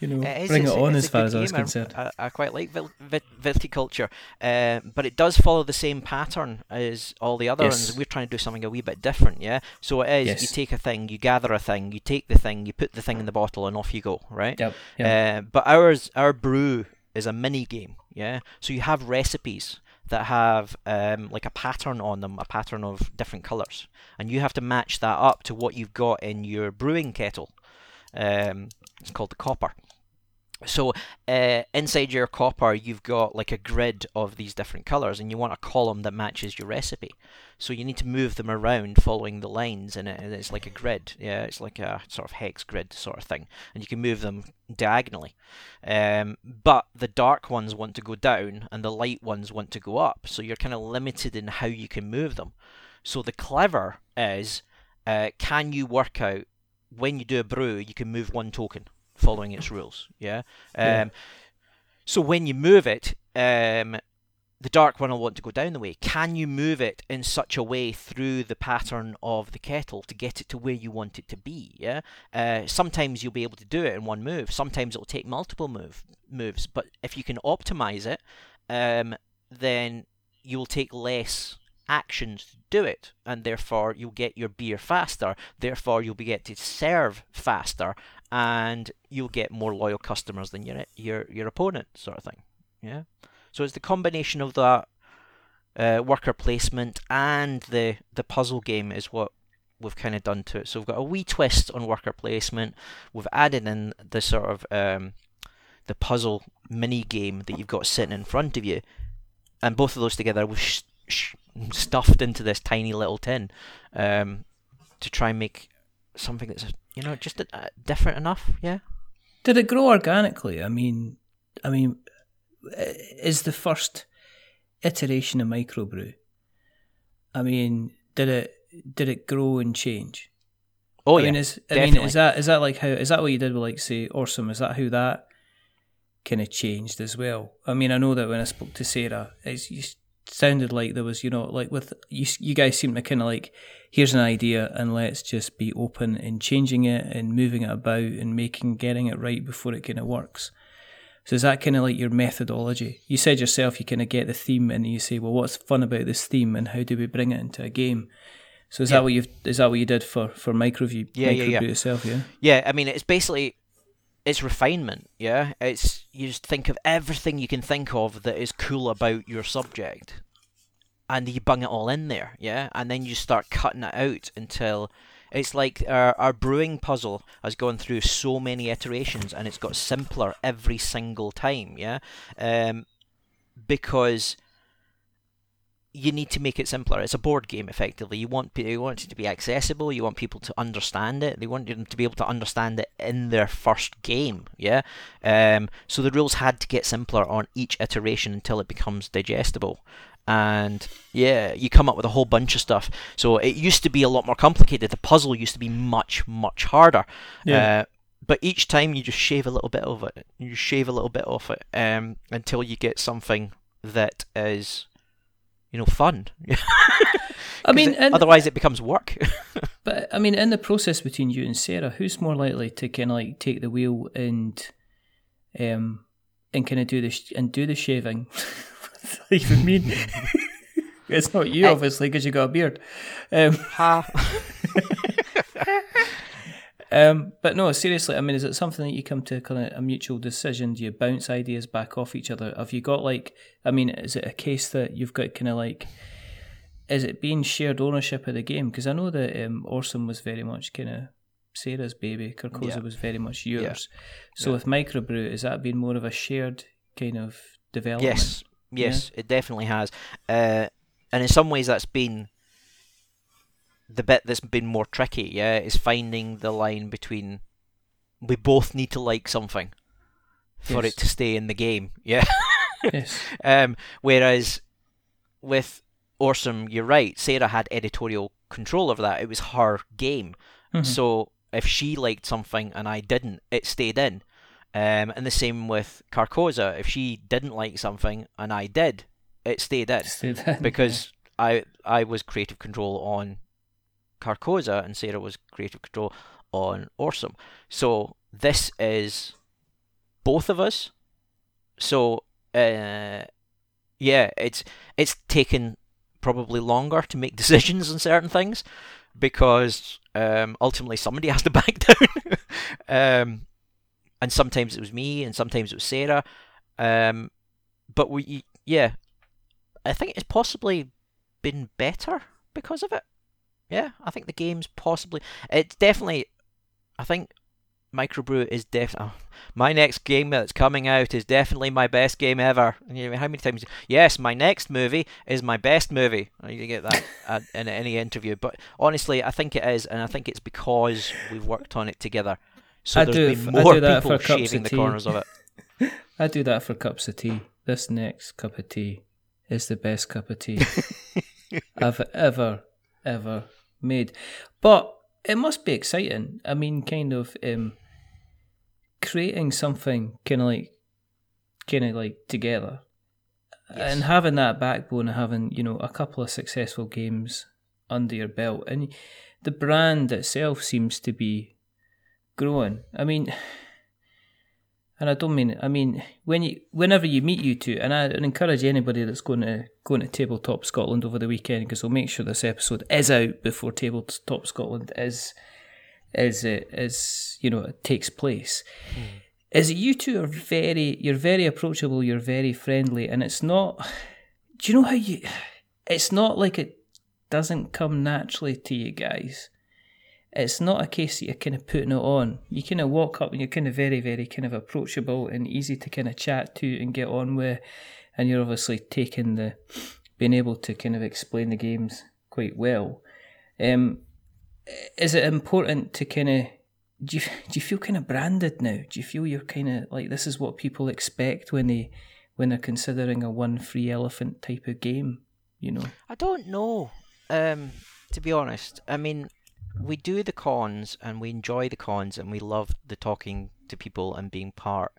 Speaker 1: you know,
Speaker 2: It is,
Speaker 1: bring it on as far as I was concerned.
Speaker 2: I, I quite like viticulture, uh, but it does follow the same pattern as all the other
Speaker 1: Yes.
Speaker 2: ones. We're trying to do something a wee bit different, yeah. So it is you take a thing, you gather a thing, you take the thing, you put the thing in the bottle, and off you go, right?
Speaker 1: Yep. yep.
Speaker 2: Uh, but ours, our brew is a mini game, yeah. So you have recipes that have um, like a pattern on them, a pattern of different colours, and you have to match that up to what you've got in your brewing kettle. Um, it's called the copper. So uh, inside your copper, you've got like a grid of these different colors, and you want a column that matches your recipe. So you need to move them around following the lines, and, it, and it's like a grid. Yeah, it's like a sort of hex grid sort of thing, and you can move them diagonally. Um, but the dark ones want to go down, and the light ones want to go up. So you're kind of limited in how you can move them. So the clever is, uh, can you work out when you do a brew, you can move one token following its rules. Yeah. Um,
Speaker 1: Yeah.
Speaker 2: So when you move it, um, the dark one will want to go down the way. Can you move it in such a way through the pattern of the kettle to get it to where you want it to be? Yeah. Uh, sometimes you'll be able to do it in one move. Sometimes it'll take multiple move moves. But if you can optimize it, um, then you'll take less actions to do it, and therefore you'll get your beer faster. Therefore, you'll be get to serve faster, and you'll get more loyal customers than your your your opponent, sort of thing. Yeah. So it's the combination of that uh, worker placement and the the puzzle game is what we've kind of done to it. So we've got a wee twist on worker placement. We've added in the sort of um, the puzzle mini game that you've got sitting in front of you, and both of those together we've sh- sh- stuffed into this tiny little tin um, to try and make something that's you know just uh, different enough. Yeah.
Speaker 1: Did it grow organically? I mean, I mean, is the first iteration of microbrew? I mean, did it did it grow and change?
Speaker 2: Oh
Speaker 1: I
Speaker 2: yeah.
Speaker 1: mean, is I
Speaker 2: definitely.
Speaker 1: mean, is that is that like how is that what you did with like say Awesome? Is that how that kind of changed as well? I mean, I know that when I spoke to Sarah, it's, you sounded like there was you know like with you you guys seem to kind of like here's an idea and let's just be open in changing it and moving it about and making getting it right before it kind of works. So is that kind of like your methodology? You said yourself you kind of get the theme and you say, well, what's fun about this theme and how do we bring it into a game? So is
Speaker 2: Yeah.
Speaker 1: that what you is that what you did for for microbrew
Speaker 2: Yeah, yeah, yeah.
Speaker 1: itself? Yeah.
Speaker 2: Yeah, I mean, it's basically it's refinement. Yeah, it's you just think of everything you can think of that is cool about your subject, and you bung it all in there. Yeah, and then you start cutting it out until it's like our our brewing puzzle has gone through so many iterations, and it's got simpler every single time. Yeah, um, because you need to make it simpler. It's a board game, effectively. You want you want it to be accessible. You want people to understand it. They want them to be able to understand it in their first game. Yeah. Um, so the rules had to get simpler on each iteration until it becomes digestible. And yeah, you come up with a whole bunch of stuff. So it used to be a lot more complicated. The puzzle used to be much much harder.
Speaker 1: Yeah.
Speaker 2: Uh, but each time you just shave a little bit of it. You shave a little bit off it um, until you get something that is, you know, fun.
Speaker 1: I mean,
Speaker 2: it- otherwise it becomes work.
Speaker 1: but I mean, in the process between you and Sarah, who's more likely to kind of like take the wheel and um and kind of do the sh- and do the shaving? What does even mean? it's not you, obviously, because you got a beard. Um,
Speaker 2: ha.
Speaker 1: Um, but no, seriously, I mean, is it something that you come to kind of a mutual decision? Do you bounce ideas back off each other? Have you got like, I mean, is it a case that you've got kind of like, is it being shared ownership of the game? Because I know that um, Awesome was very much kind of Sarah's baby, Carcosa
Speaker 2: Yeah.
Speaker 1: was very much yours. So
Speaker 2: Yeah.
Speaker 1: with Microbrew, is that been more of a shared kind of development?
Speaker 2: yes, yes, it definitely has. Uh, and in some ways, that's been the bit that's been more tricky. Yeah, is finding the line between we both need to like something for
Speaker 1: Yes.
Speaker 2: it to stay in the game. Yeah.
Speaker 1: Yes.
Speaker 2: Um, whereas with Awesome, you're right. Sarah had editorial control over that. It was her game.
Speaker 1: Mhm.
Speaker 2: So if she liked something and I didn't, it stayed in. Um, and the same with Carcosa. If she didn't like something and I did, it stayed in
Speaker 1: Say that.
Speaker 2: because I I was creative control on Carcosa and Sarah was creative control on Awesome. So this is both of us. So uh, yeah, it's it's taken probably longer to make decisions on certain things because um, ultimately somebody has to back down. um, and sometimes it was me, and sometimes it was Sarah. Um, but we, yeah, I think it's possibly been better because of it. Yeah, I think the game's possibly. It's definitely. I think Microbrew is definitely uh, my next game that's coming out is definitely my best game ever. You know, how many times? Yes, my next movie is my best movie. Oh, you get that at, in any interview, but honestly, I think it is, and I think it's because we've worked on it together. So
Speaker 1: I
Speaker 2: there's
Speaker 1: do
Speaker 2: been more people
Speaker 1: for cups
Speaker 2: shaving
Speaker 1: of
Speaker 2: the
Speaker 1: tea.
Speaker 2: corners of it.
Speaker 1: I do that for cups of tea. This next cup of tea is the best cup of tea I've ever, ever made. But it must be exciting. I mean, kind of um, creating something kind of like, kind of like together, and having that backbone, and having you know a couple of successful games under your belt, and the brand itself seems to be growing. I mean. And I don't mean. I mean when you, whenever you meet you two, and I encourage anybody that's going to going to Tabletop Scotland over the weekend because we'll make sure this episode is out before Tabletop Scotland is is uh, is you know takes place. Is that you two are very you're very approachable, you're very friendly, and it's not. Do you know how you? It's not like it doesn't come naturally to you guys it's not a case that you're kind of putting it on. You kind of walk up and you're kind of very, very kind of approachable and easy to kind of chat to and get on with. And you're obviously taking the, being able to kind of explain the games quite well. Um, is it important to kind of, do you, do you feel kind of branded now? Do you feel you're kind of like this is what people expect when they, when they're considering a one free elephant type of game, you know?
Speaker 2: I don't know. Um, to be honest, I mean, we do the cons and we enjoy the cons and we love the talking to people and being part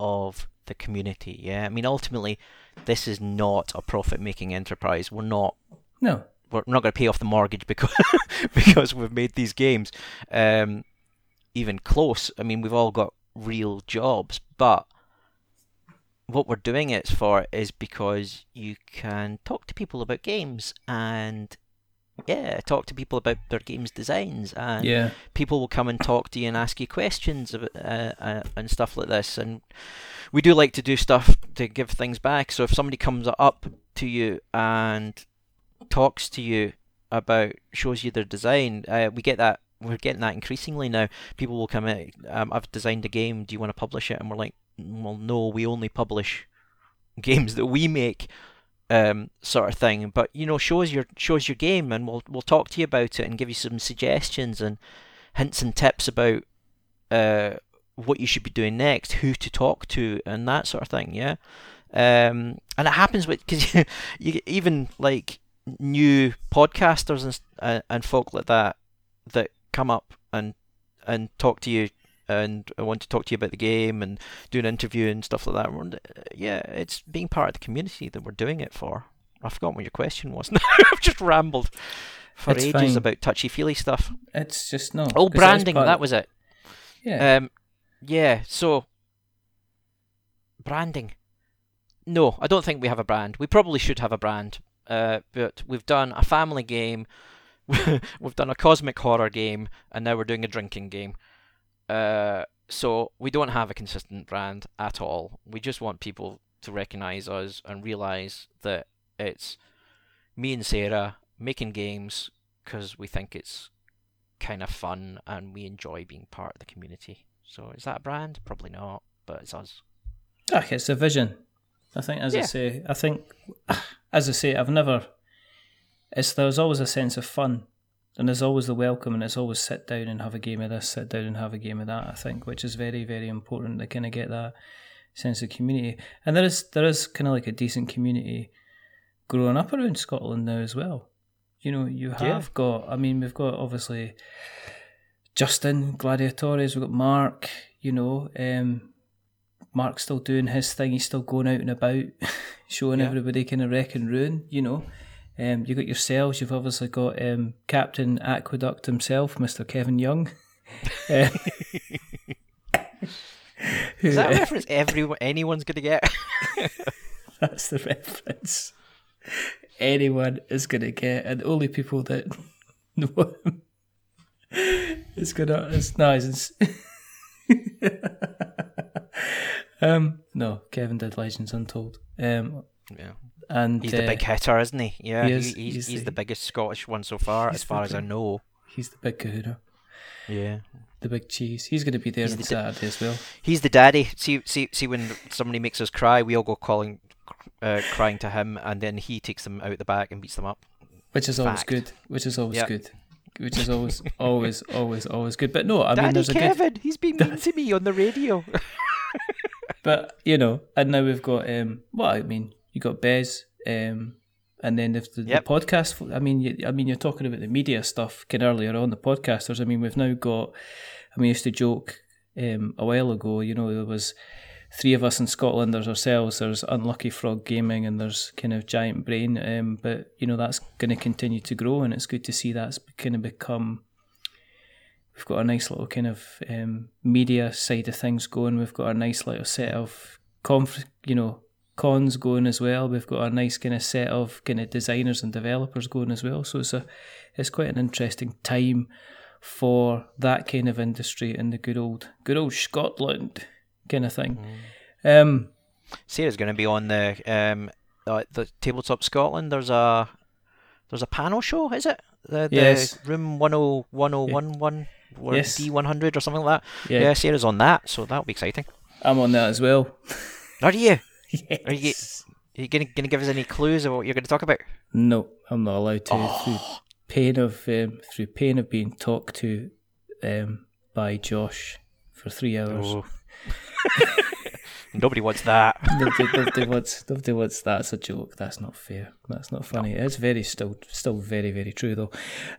Speaker 2: of the community. Yeah, I mean, ultimately, this is not a profit-making enterprise. We're not.
Speaker 1: No.
Speaker 2: We're not going to pay off the mortgage because because we've made these games. Um, even close. I mean, we've all got real jobs, but what we're doing it for is because you can talk to people about games and yeah, talk to people about their games designs, and
Speaker 1: Yeah.
Speaker 2: people will come and talk to you and ask you questions about, uh, uh, and stuff like this. And we do like to do stuff to give things back. So if somebody comes up to you and talks to you about, shows you their design, uh, we get that. We're getting that increasingly now. People will come in. Um, I've designed a game. Do you want to publish it? And we're like, well, no. We only publish games that we make um, sort of thing. But you know, shows your shows your game, and we'll we'll talk to you about it and give you some suggestions and hints and tips about uh, what you should be doing next, who to talk to, and that sort of thing. Yeah, um, and it happens with because you, you even like new podcasters and uh, and folk like that that come up and and talk to you and I want to talk to you about the game and do an interview and stuff like that. We're- Yeah, it's being part of the community that we're doing it for. I forgot what your question was. I've just rambled for
Speaker 1: It's
Speaker 2: ages
Speaker 1: fine.
Speaker 2: about touchy feely stuff.
Speaker 1: It's just no.
Speaker 2: Oh,
Speaker 1: 'cause it is
Speaker 2: branding,
Speaker 1: part
Speaker 2: that was it.
Speaker 1: Yeah.
Speaker 2: Um, yeah. So branding. No, I don't think we have a brand. We probably should have a brand. Uh, but we've done a family game, we've done a cosmic horror game, and now we're doing a drinking game. Uh, so we don't have a consistent brand at all. We just want people to recognize us and realize that it's me and Sarah making games because we think it's kind of fun and we enjoy being part of the community. So is that a brand? Probably not, but it's us.
Speaker 1: Ah, it's a vision. I think, as I say, I think, as I say, I've never. It's there's always a sense of fun, and there's always the welcome, and it's always sit down and have a game of this, sit down and have a game of that. I think, which is very, very important to kind of get that sense of community, and there is there is kind of like a decent community growing up around Scotland now as well. You know, you have
Speaker 2: Yeah.
Speaker 1: got. I mean, we've got obviously Justin Gladiatores. We've got Mark. You know, um, Mark's still doing his thing. He's still going out and about, showing
Speaker 2: Yeah.
Speaker 1: everybody kind of wreck and ruin. You know, um, you got yourselves. You've obviously got um, Captain Aqueduct himself, Mister Kevin Young. Uh,
Speaker 2: Is that a reference everyone anyone's gonna get?
Speaker 1: That's the reference. Anyone is gonna get, and only people that know him is gonna. It's nice. um, no, Kevin did Legends Untold. Um,
Speaker 2: yeah.
Speaker 1: And
Speaker 2: He's the
Speaker 1: uh,
Speaker 2: big hitter, isn't he? Yeah,
Speaker 1: he
Speaker 2: he he's,
Speaker 1: he's
Speaker 2: he's,
Speaker 1: the-
Speaker 2: the biggest Scottish one so far, as far
Speaker 1: the
Speaker 2: as I know.
Speaker 1: he's the big Kahuna,
Speaker 2: Yeah,
Speaker 1: the big cheese. He's going to be there
Speaker 2: He's
Speaker 1: on
Speaker 2: the
Speaker 1: Saturday as well.
Speaker 2: he's the daddy. See, see, see, when somebody makes us cry, we all go calling, uh, crying to him, and then he takes them out the back and beats them up.
Speaker 1: Which is always good. Which is always
Speaker 2: Yep.
Speaker 1: good. Which is always, always, always, always good. But no, I mean,
Speaker 2: Daddy
Speaker 1: there's a good.
Speaker 2: Kevin, he's been mean to me on the radio.
Speaker 1: But you know, and now we've got um. Well, I mean, you got Bez, um, and then if the,
Speaker 2: Yep.
Speaker 1: the podcast. I mean, you, I mean, you're talking about the media stuff. Kind of earlier on the podcasters. I mean, we've now got. I mean, I used to joke um, a while ago. You know, there was three of us in Scotland. There's ourselves. There's Unlucky Frog Gaming, and there's kind of Giant Brain. Um, but you know, that's going to continue to grow, and it's good to see that's kind of become we've got a nice little kind of um, media side of things going. We've got a nice little set of conf- you know cons going as well. We've got a nice kind of set of kind of designers and developers going as well. So it's a it's quite an interesting time for that kind of industry in the good old good old Scotland kind of thing. Um,
Speaker 2: Sarah's going to be on the um uh, the tabletop Scotland. There's a there's a panel show, is it? The, the
Speaker 1: Yes.
Speaker 2: room one oh one oh one one
Speaker 1: Yes.
Speaker 2: D one hundred or something like that.
Speaker 1: yeah,
Speaker 2: Yeah. Sarah's on that, so that'll be exciting.
Speaker 1: I'm on that as well.
Speaker 2: Are you?
Speaker 1: Yes.
Speaker 2: Are you? Are you gonna gonna give us any clues of what you're going to talk about?
Speaker 1: No, I'm not allowed to. Through
Speaker 2: Oh.
Speaker 1: pain of um, through pain of being talked to um, by Josh for three hours.
Speaker 2: Oh. Nobody wants that.
Speaker 1: nobody, nobody wants nobody wants that's a joke. That's not fair. That's not funny. It's very still still very very true though.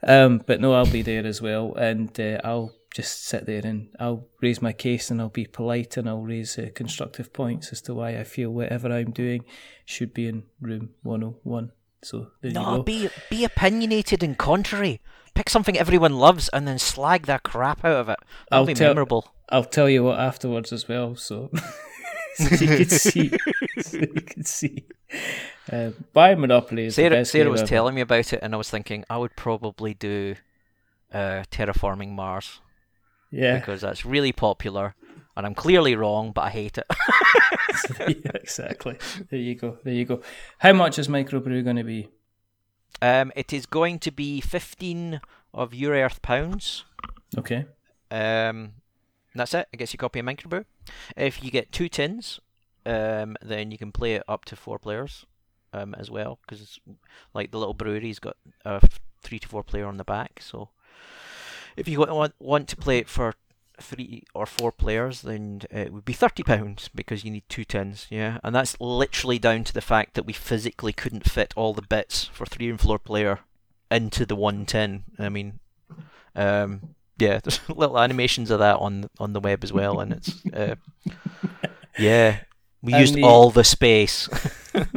Speaker 1: Um, but no, I'll be there as well, and uh, I'll just sit there and I'll raise my case and I'll be polite and I'll raise uh, constructive points as to why I feel whatever I'm doing should be in room 101. So there you
Speaker 2: No,
Speaker 1: go.
Speaker 2: be be opinionated and contrary. Pick something everyone loves and then slag the crap out of it. That'll
Speaker 1: I'll
Speaker 2: be
Speaker 1: tell-
Speaker 2: memorable.
Speaker 1: I'll tell you what afterwards as well, so, so you can see. so you can see. Buy Monopoly is the
Speaker 2: Sarah, Sarah was
Speaker 1: ever.
Speaker 2: telling me about it, and I was thinking I would probably do uh, terraforming Mars
Speaker 1: Yeah,
Speaker 2: because that's really popular, and I'm clearly wrong, but I hate it.
Speaker 1: yeah, exactly. There you go. There you go. How much is microbrew going to be?
Speaker 2: um, it is going to be 15 of your Earth pounds.
Speaker 1: Okay.
Speaker 2: Um, that's it. It gets you a copy of Microbrew. If you get two tins, um, then you can play it up to four players um, as well. Because like the little brewery's got a three to four player on the back. So if you want want to play it for three or four players, then it would be thirty pounds because you need two tins. Yeah, and that's literally down to the fact that we physically couldn't fit all the bits for three and four player into the one tin. I mean, um, yeah, there's little animations of that on on the web as well, and it's uh, yeah, we used
Speaker 1: the-
Speaker 2: all the space.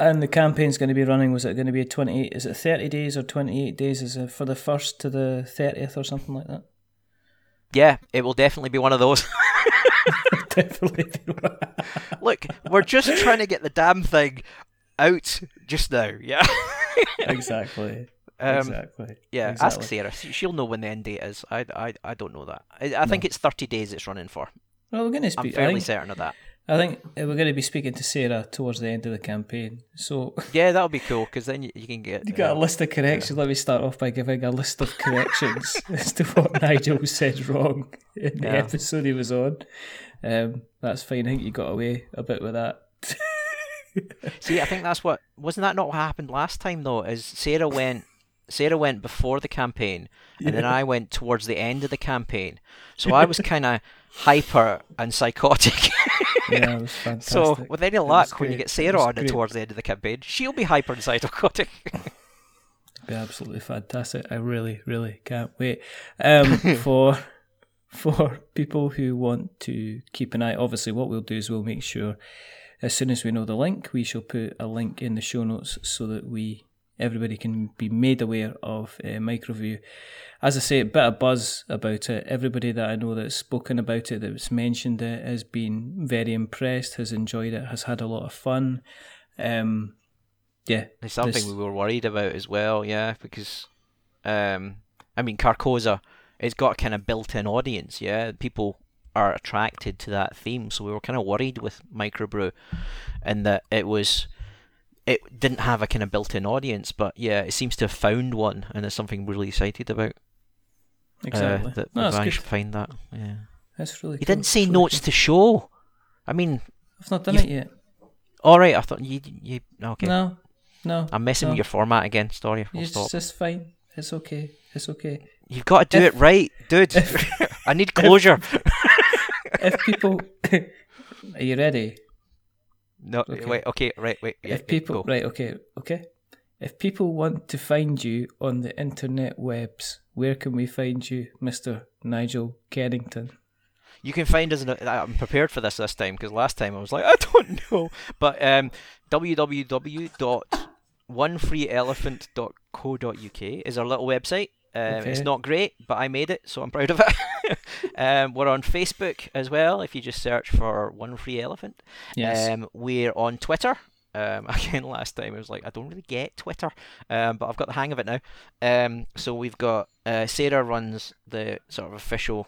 Speaker 1: And the campaign's going to be running. Was it going to be twenty eight? Is it thirty days or twenty eight days? Is it for the first to the thirtieth or something like that?
Speaker 2: yeah, it will definitely be one of those.
Speaker 1: Definitely.
Speaker 2: Look, we're just trying to get the damn thing out just now. Yeah.
Speaker 1: exactly.
Speaker 2: Um,
Speaker 1: exactly.
Speaker 2: Yeah, ask
Speaker 1: exactly.
Speaker 2: Sarah. She- She'll know when the end date is. I, I, I don't know that. I, I think it's 30 days it's running for.
Speaker 1: Well, we're going to
Speaker 2: I'm
Speaker 1: speak. I
Speaker 2: fairly certain of that.
Speaker 1: I think we're going to be speaking to Sarah towards the end of the campaign. So
Speaker 2: Yeah, that'll be cool because then you, you can get.
Speaker 1: you got a list of corrections. Let me start off by giving a list of corrections as to what Nigel said wrong in the
Speaker 2: Yeah.
Speaker 1: episode he was on. Um, that's fine. I think you got away a bit with that.
Speaker 2: See, I think that's what wasn't that not what happened last time though? Is Sarah went Sarah went before the campaign and then I went towards the end of the campaign. So I was kind of hyper and psychotic.
Speaker 1: Yeah, it was fantastic.
Speaker 2: so with any luck, when you get Sarah on it towards the end of the campaign, she'll be hyper and psychotic.
Speaker 1: be absolutely fantastic. I really, really can't wait. Um, for for people who want to keep an eye, obviously, what we'll do is we'll make sure as soon as we know the link, we shall put a link in the show notes so that we everybody can be made aware of uh, Microbrew. As I say, a bit of buzz about it. Everybody that I know that's spoken about it, that's mentioned it, has been very impressed, has enjoyed it, has had a lot of fun. Um, yeah,
Speaker 2: It's something
Speaker 1: This-
Speaker 2: we were worried about as well, yeah, because um, I mean Carcosa, it's got a kind of built-in audience, yeah. People are attracted to that theme, so we were kind of worried with Microbrew, and that it was it didn't have a kind of built-in audience, but yeah, it seems to have found one, and it's something really excited about.
Speaker 1: Exactly.
Speaker 2: Uh, that
Speaker 1: no,
Speaker 2: we
Speaker 1: that's
Speaker 2: managed
Speaker 1: good.
Speaker 2: to find that. Yeah.
Speaker 1: That's really.
Speaker 2: You
Speaker 1: cool.
Speaker 2: didn't say
Speaker 1: really
Speaker 2: notes
Speaker 1: cool.
Speaker 2: to show. I mean,
Speaker 1: I've not done it yet.
Speaker 2: all right. I thought you you okay.
Speaker 1: No, no.
Speaker 2: I'm messing
Speaker 1: no.
Speaker 2: with your format again. Sorry. I'll
Speaker 1: It's
Speaker 2: stop.
Speaker 1: just fine. It's okay. It's okay.
Speaker 2: You've got to do
Speaker 1: if-
Speaker 2: it right, dude. I need closure.
Speaker 1: If people, are you ready?
Speaker 2: No,
Speaker 1: Okay.
Speaker 2: wait. Okay, right. Wait. Yeah,
Speaker 1: if
Speaker 2: yeah,
Speaker 1: people,
Speaker 2: go.
Speaker 1: right, okay, okay. If people want to find you on the internet webs, where can we find you, Mister Nigel Kennington?
Speaker 2: You can find us. In a, I'm prepared for this this time because last time I was like, I don't know. But um, www.onefreeelephant.co.uk is our little website. Um, It's not great, but I made it, so I'm proud of it. um, we're on Facebook as well. If you just search for One Free Elephant.
Speaker 1: Yes.
Speaker 2: Um, we're on Twitter. Um, again, last time I was like, I don't really get Twitter, um, but I've got the hang of it now. Um, so we've got uh, Sarah runs the sort of official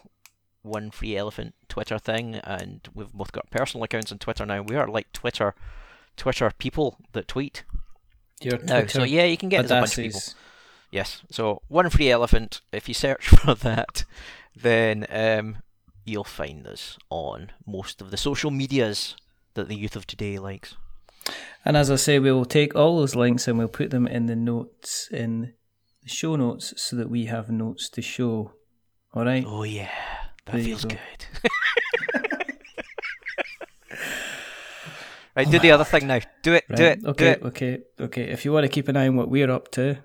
Speaker 2: One Free Elephant Twitter thing, and we've both got personal accounts on Twitter now. We are like Twitter, Twitter people that tweet
Speaker 1: Your
Speaker 2: now. So yeah, you can get a bunch of people. Yes. So one free elephant. If you search for that, then um, you'll find us on most of the social medias that the youth of today likes.
Speaker 1: And as I say, we will take all those links and we'll put them in the notes in the show notes so that we have notes to show. All right.
Speaker 2: Oh yeah, that
Speaker 1: There
Speaker 2: feels
Speaker 1: go.
Speaker 2: good. right, do the other thing now. Do it. Do it.
Speaker 1: Okay.
Speaker 2: Do it.
Speaker 1: Okay. Okay. If you want to keep an eye on what we're up to,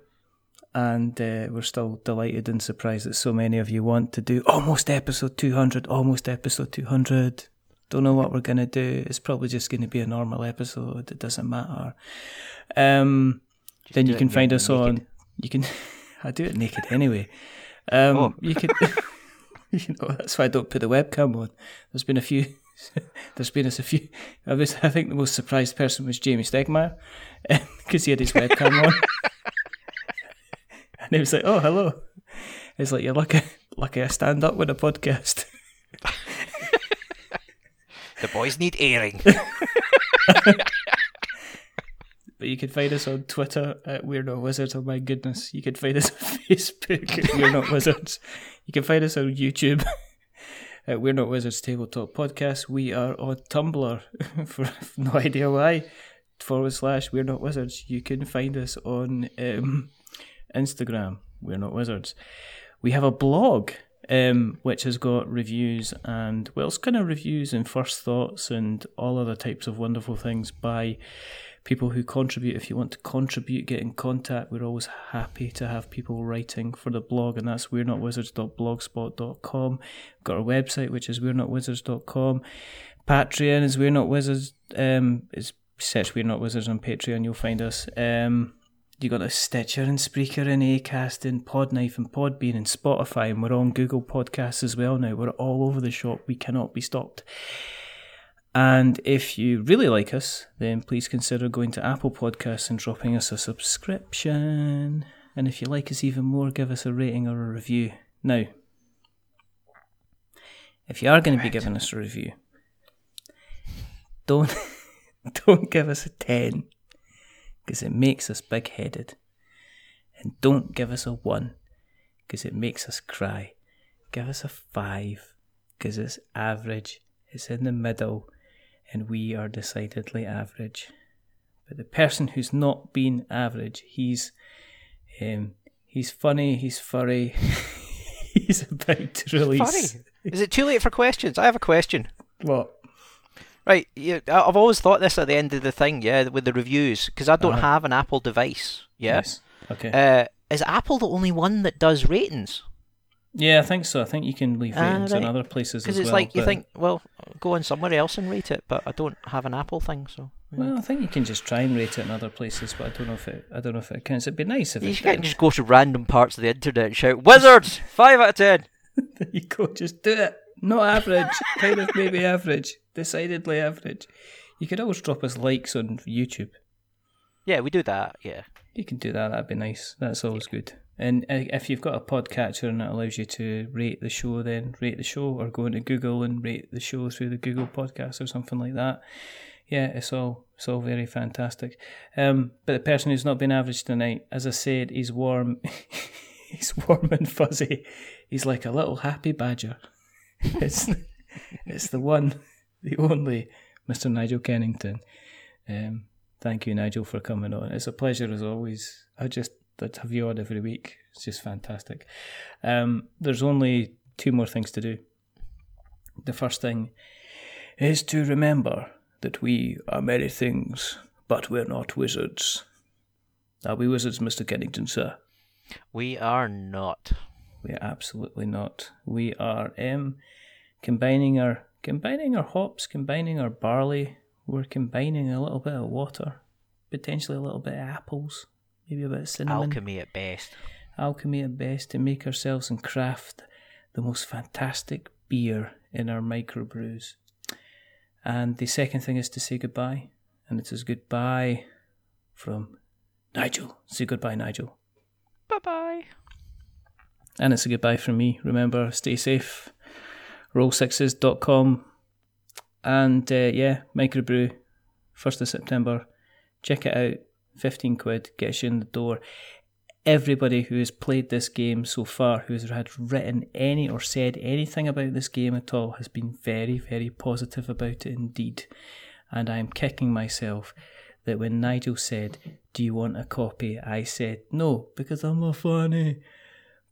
Speaker 1: and uh, we're still delighted and surprised that so many of you want to do almost episode 200, almost episode 200. Don't know what we're going to do. It's probably just going to be a normal episode. It doesn't matter. Um, then you can find us
Speaker 2: naked.
Speaker 1: on. You can. I do it naked anyway. Um,
Speaker 2: Oh.
Speaker 1: You could. you know that's why I don't put the webcam on. There's been a few. There's been us a few. I was. I think the most surprised person was Jamey Stegmaier because he had his webcam on, and he was like, "Oh, hello." He's like you're lucky. Lucky I stand up with a podcast.
Speaker 2: The boys need airing.
Speaker 1: But you can find us on Twitter at We're Not Wizards. Oh my goodness. You can find us on Facebook at We're Not Wizards. You can find us on YouTube at We're Not Wizards Tabletop Podcast. We are on Tumblr for no idea why. Forward slash We're Not Wizards. You can find us on um, Instagram. We're Not Wizards. We have a blog um, which has got reviews and, well, it's kind of reviews and first thoughts and all other types of wonderful things by people who contribute. If you want to contribute, get in contact. We're always happy to have people writing for the blog, and that's we're not wizards.blogspot.com. We've got our website, which is we're not wizards.com. Patreon is we're not wizards. Um, it's search we're not wizards on Patreon. You'll find us. Um, you got a Stitcher and Spreaker and Acast and Podknife and Podbean and Spotify, and we're on Google Podcasts as well now. We're all over the shop. We cannot be stopped. And if you really like us, then please consider going to Apple Podcasts and dropping us a subscription. And if you like us even more, give us a rating or a review. Now, if you are going to be giving us a review, don't don't give us a ten because it makes us big-headed, and don't give us a one because it makes us cry. Give us a five because it's average. It's in the middle and we are decidedly average. But the person who's not been average, he's um, he's funny, he's furry, he's about to release.
Speaker 2: Funny. Is it too late for questions? I have a question.
Speaker 1: What?
Speaker 2: Right, yeah, I- I've always thought this at the end of the thing, yeah, with the reviews, because I don't
Speaker 1: Uh-huh.
Speaker 2: have an Apple device. Yeah.
Speaker 1: Yes. Okay.
Speaker 2: Uh, is Apple the only one that does ratings?
Speaker 1: yeah, I think so. I think you can leave
Speaker 2: Ah,
Speaker 1: ratings in
Speaker 2: right.
Speaker 1: other places
Speaker 2: Because it's
Speaker 1: well.
Speaker 2: like you think, well, go on somewhere else and rate it, but I don't have an Apple thing, so. yeah.
Speaker 1: Well, I think you can just try and rate it in other places, but I don't know if it. I don't know if it counts. It'd be nice if
Speaker 2: You
Speaker 1: it
Speaker 2: can't just go to random parts of the internet and shout, Wizards! 5 out of 10!
Speaker 1: There you go. Just do it. Not average. kind of maybe average. Decidedly average. You could always drop us likes on YouTube.
Speaker 2: Yeah, we do that, yeah.
Speaker 1: You can do that. That'd be nice. That's always good. And if you've got a podcatcher and it allows you to rate the show, then rate the show, or go into Google and rate the show through the Google Podcast or something like that. yeah, it's all it's all very fantastic. Um, but the person who's not been average tonight, as I said, he's warm. he's warm and fuzzy. He's like a little happy badger. it's it's the one, the only Mr. Nigel Kennington. Um, thank you, Nigel, for coming on. It's a pleasure as always. I just I'd have you on every week. It's just fantastic. Um, there's only two more things to do. The first thing is to remember that we are many things, but we're not wizards. Are we wizards, Mr. Kennington, sir?
Speaker 2: We are not.
Speaker 1: We are absolutely not. We are um, combining our combining our hops, combining our barley. We're combining a little bit of water, potentially a little bit of apples, maybe a bit of cinnamon.
Speaker 2: Alchemy at best.
Speaker 1: Alchemy at best to make ourselves and craft the most fantastic beer in our microbrews. And the second thing is to say goodbye, and it is goodbye from Nigel. Say goodbye, Nigel.
Speaker 2: Bye bye.
Speaker 1: And it's a goodbye from me. Remember, stay safe. Roll6s.com. And uh, yeah, microbrew, 1st of September. Check it out. 15 quid gets you in the door. Everybody who has played this game so far, who has had written any or said anything about this game at all, has been very, very positive about it indeed. And I am kicking myself that when Nigel said, Do you want a copy? I said, No, because I'm a funny.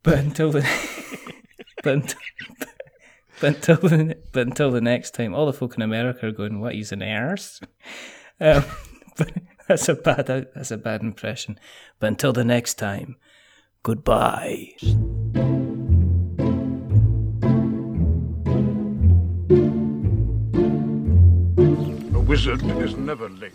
Speaker 1: But until the. but, until, but, until the, but until the next time, all the folk in America are going, What, he's an arse? Um, but that's a bad that's a bad impression. But until the next time, goodbye.
Speaker 3: A wizard is never late.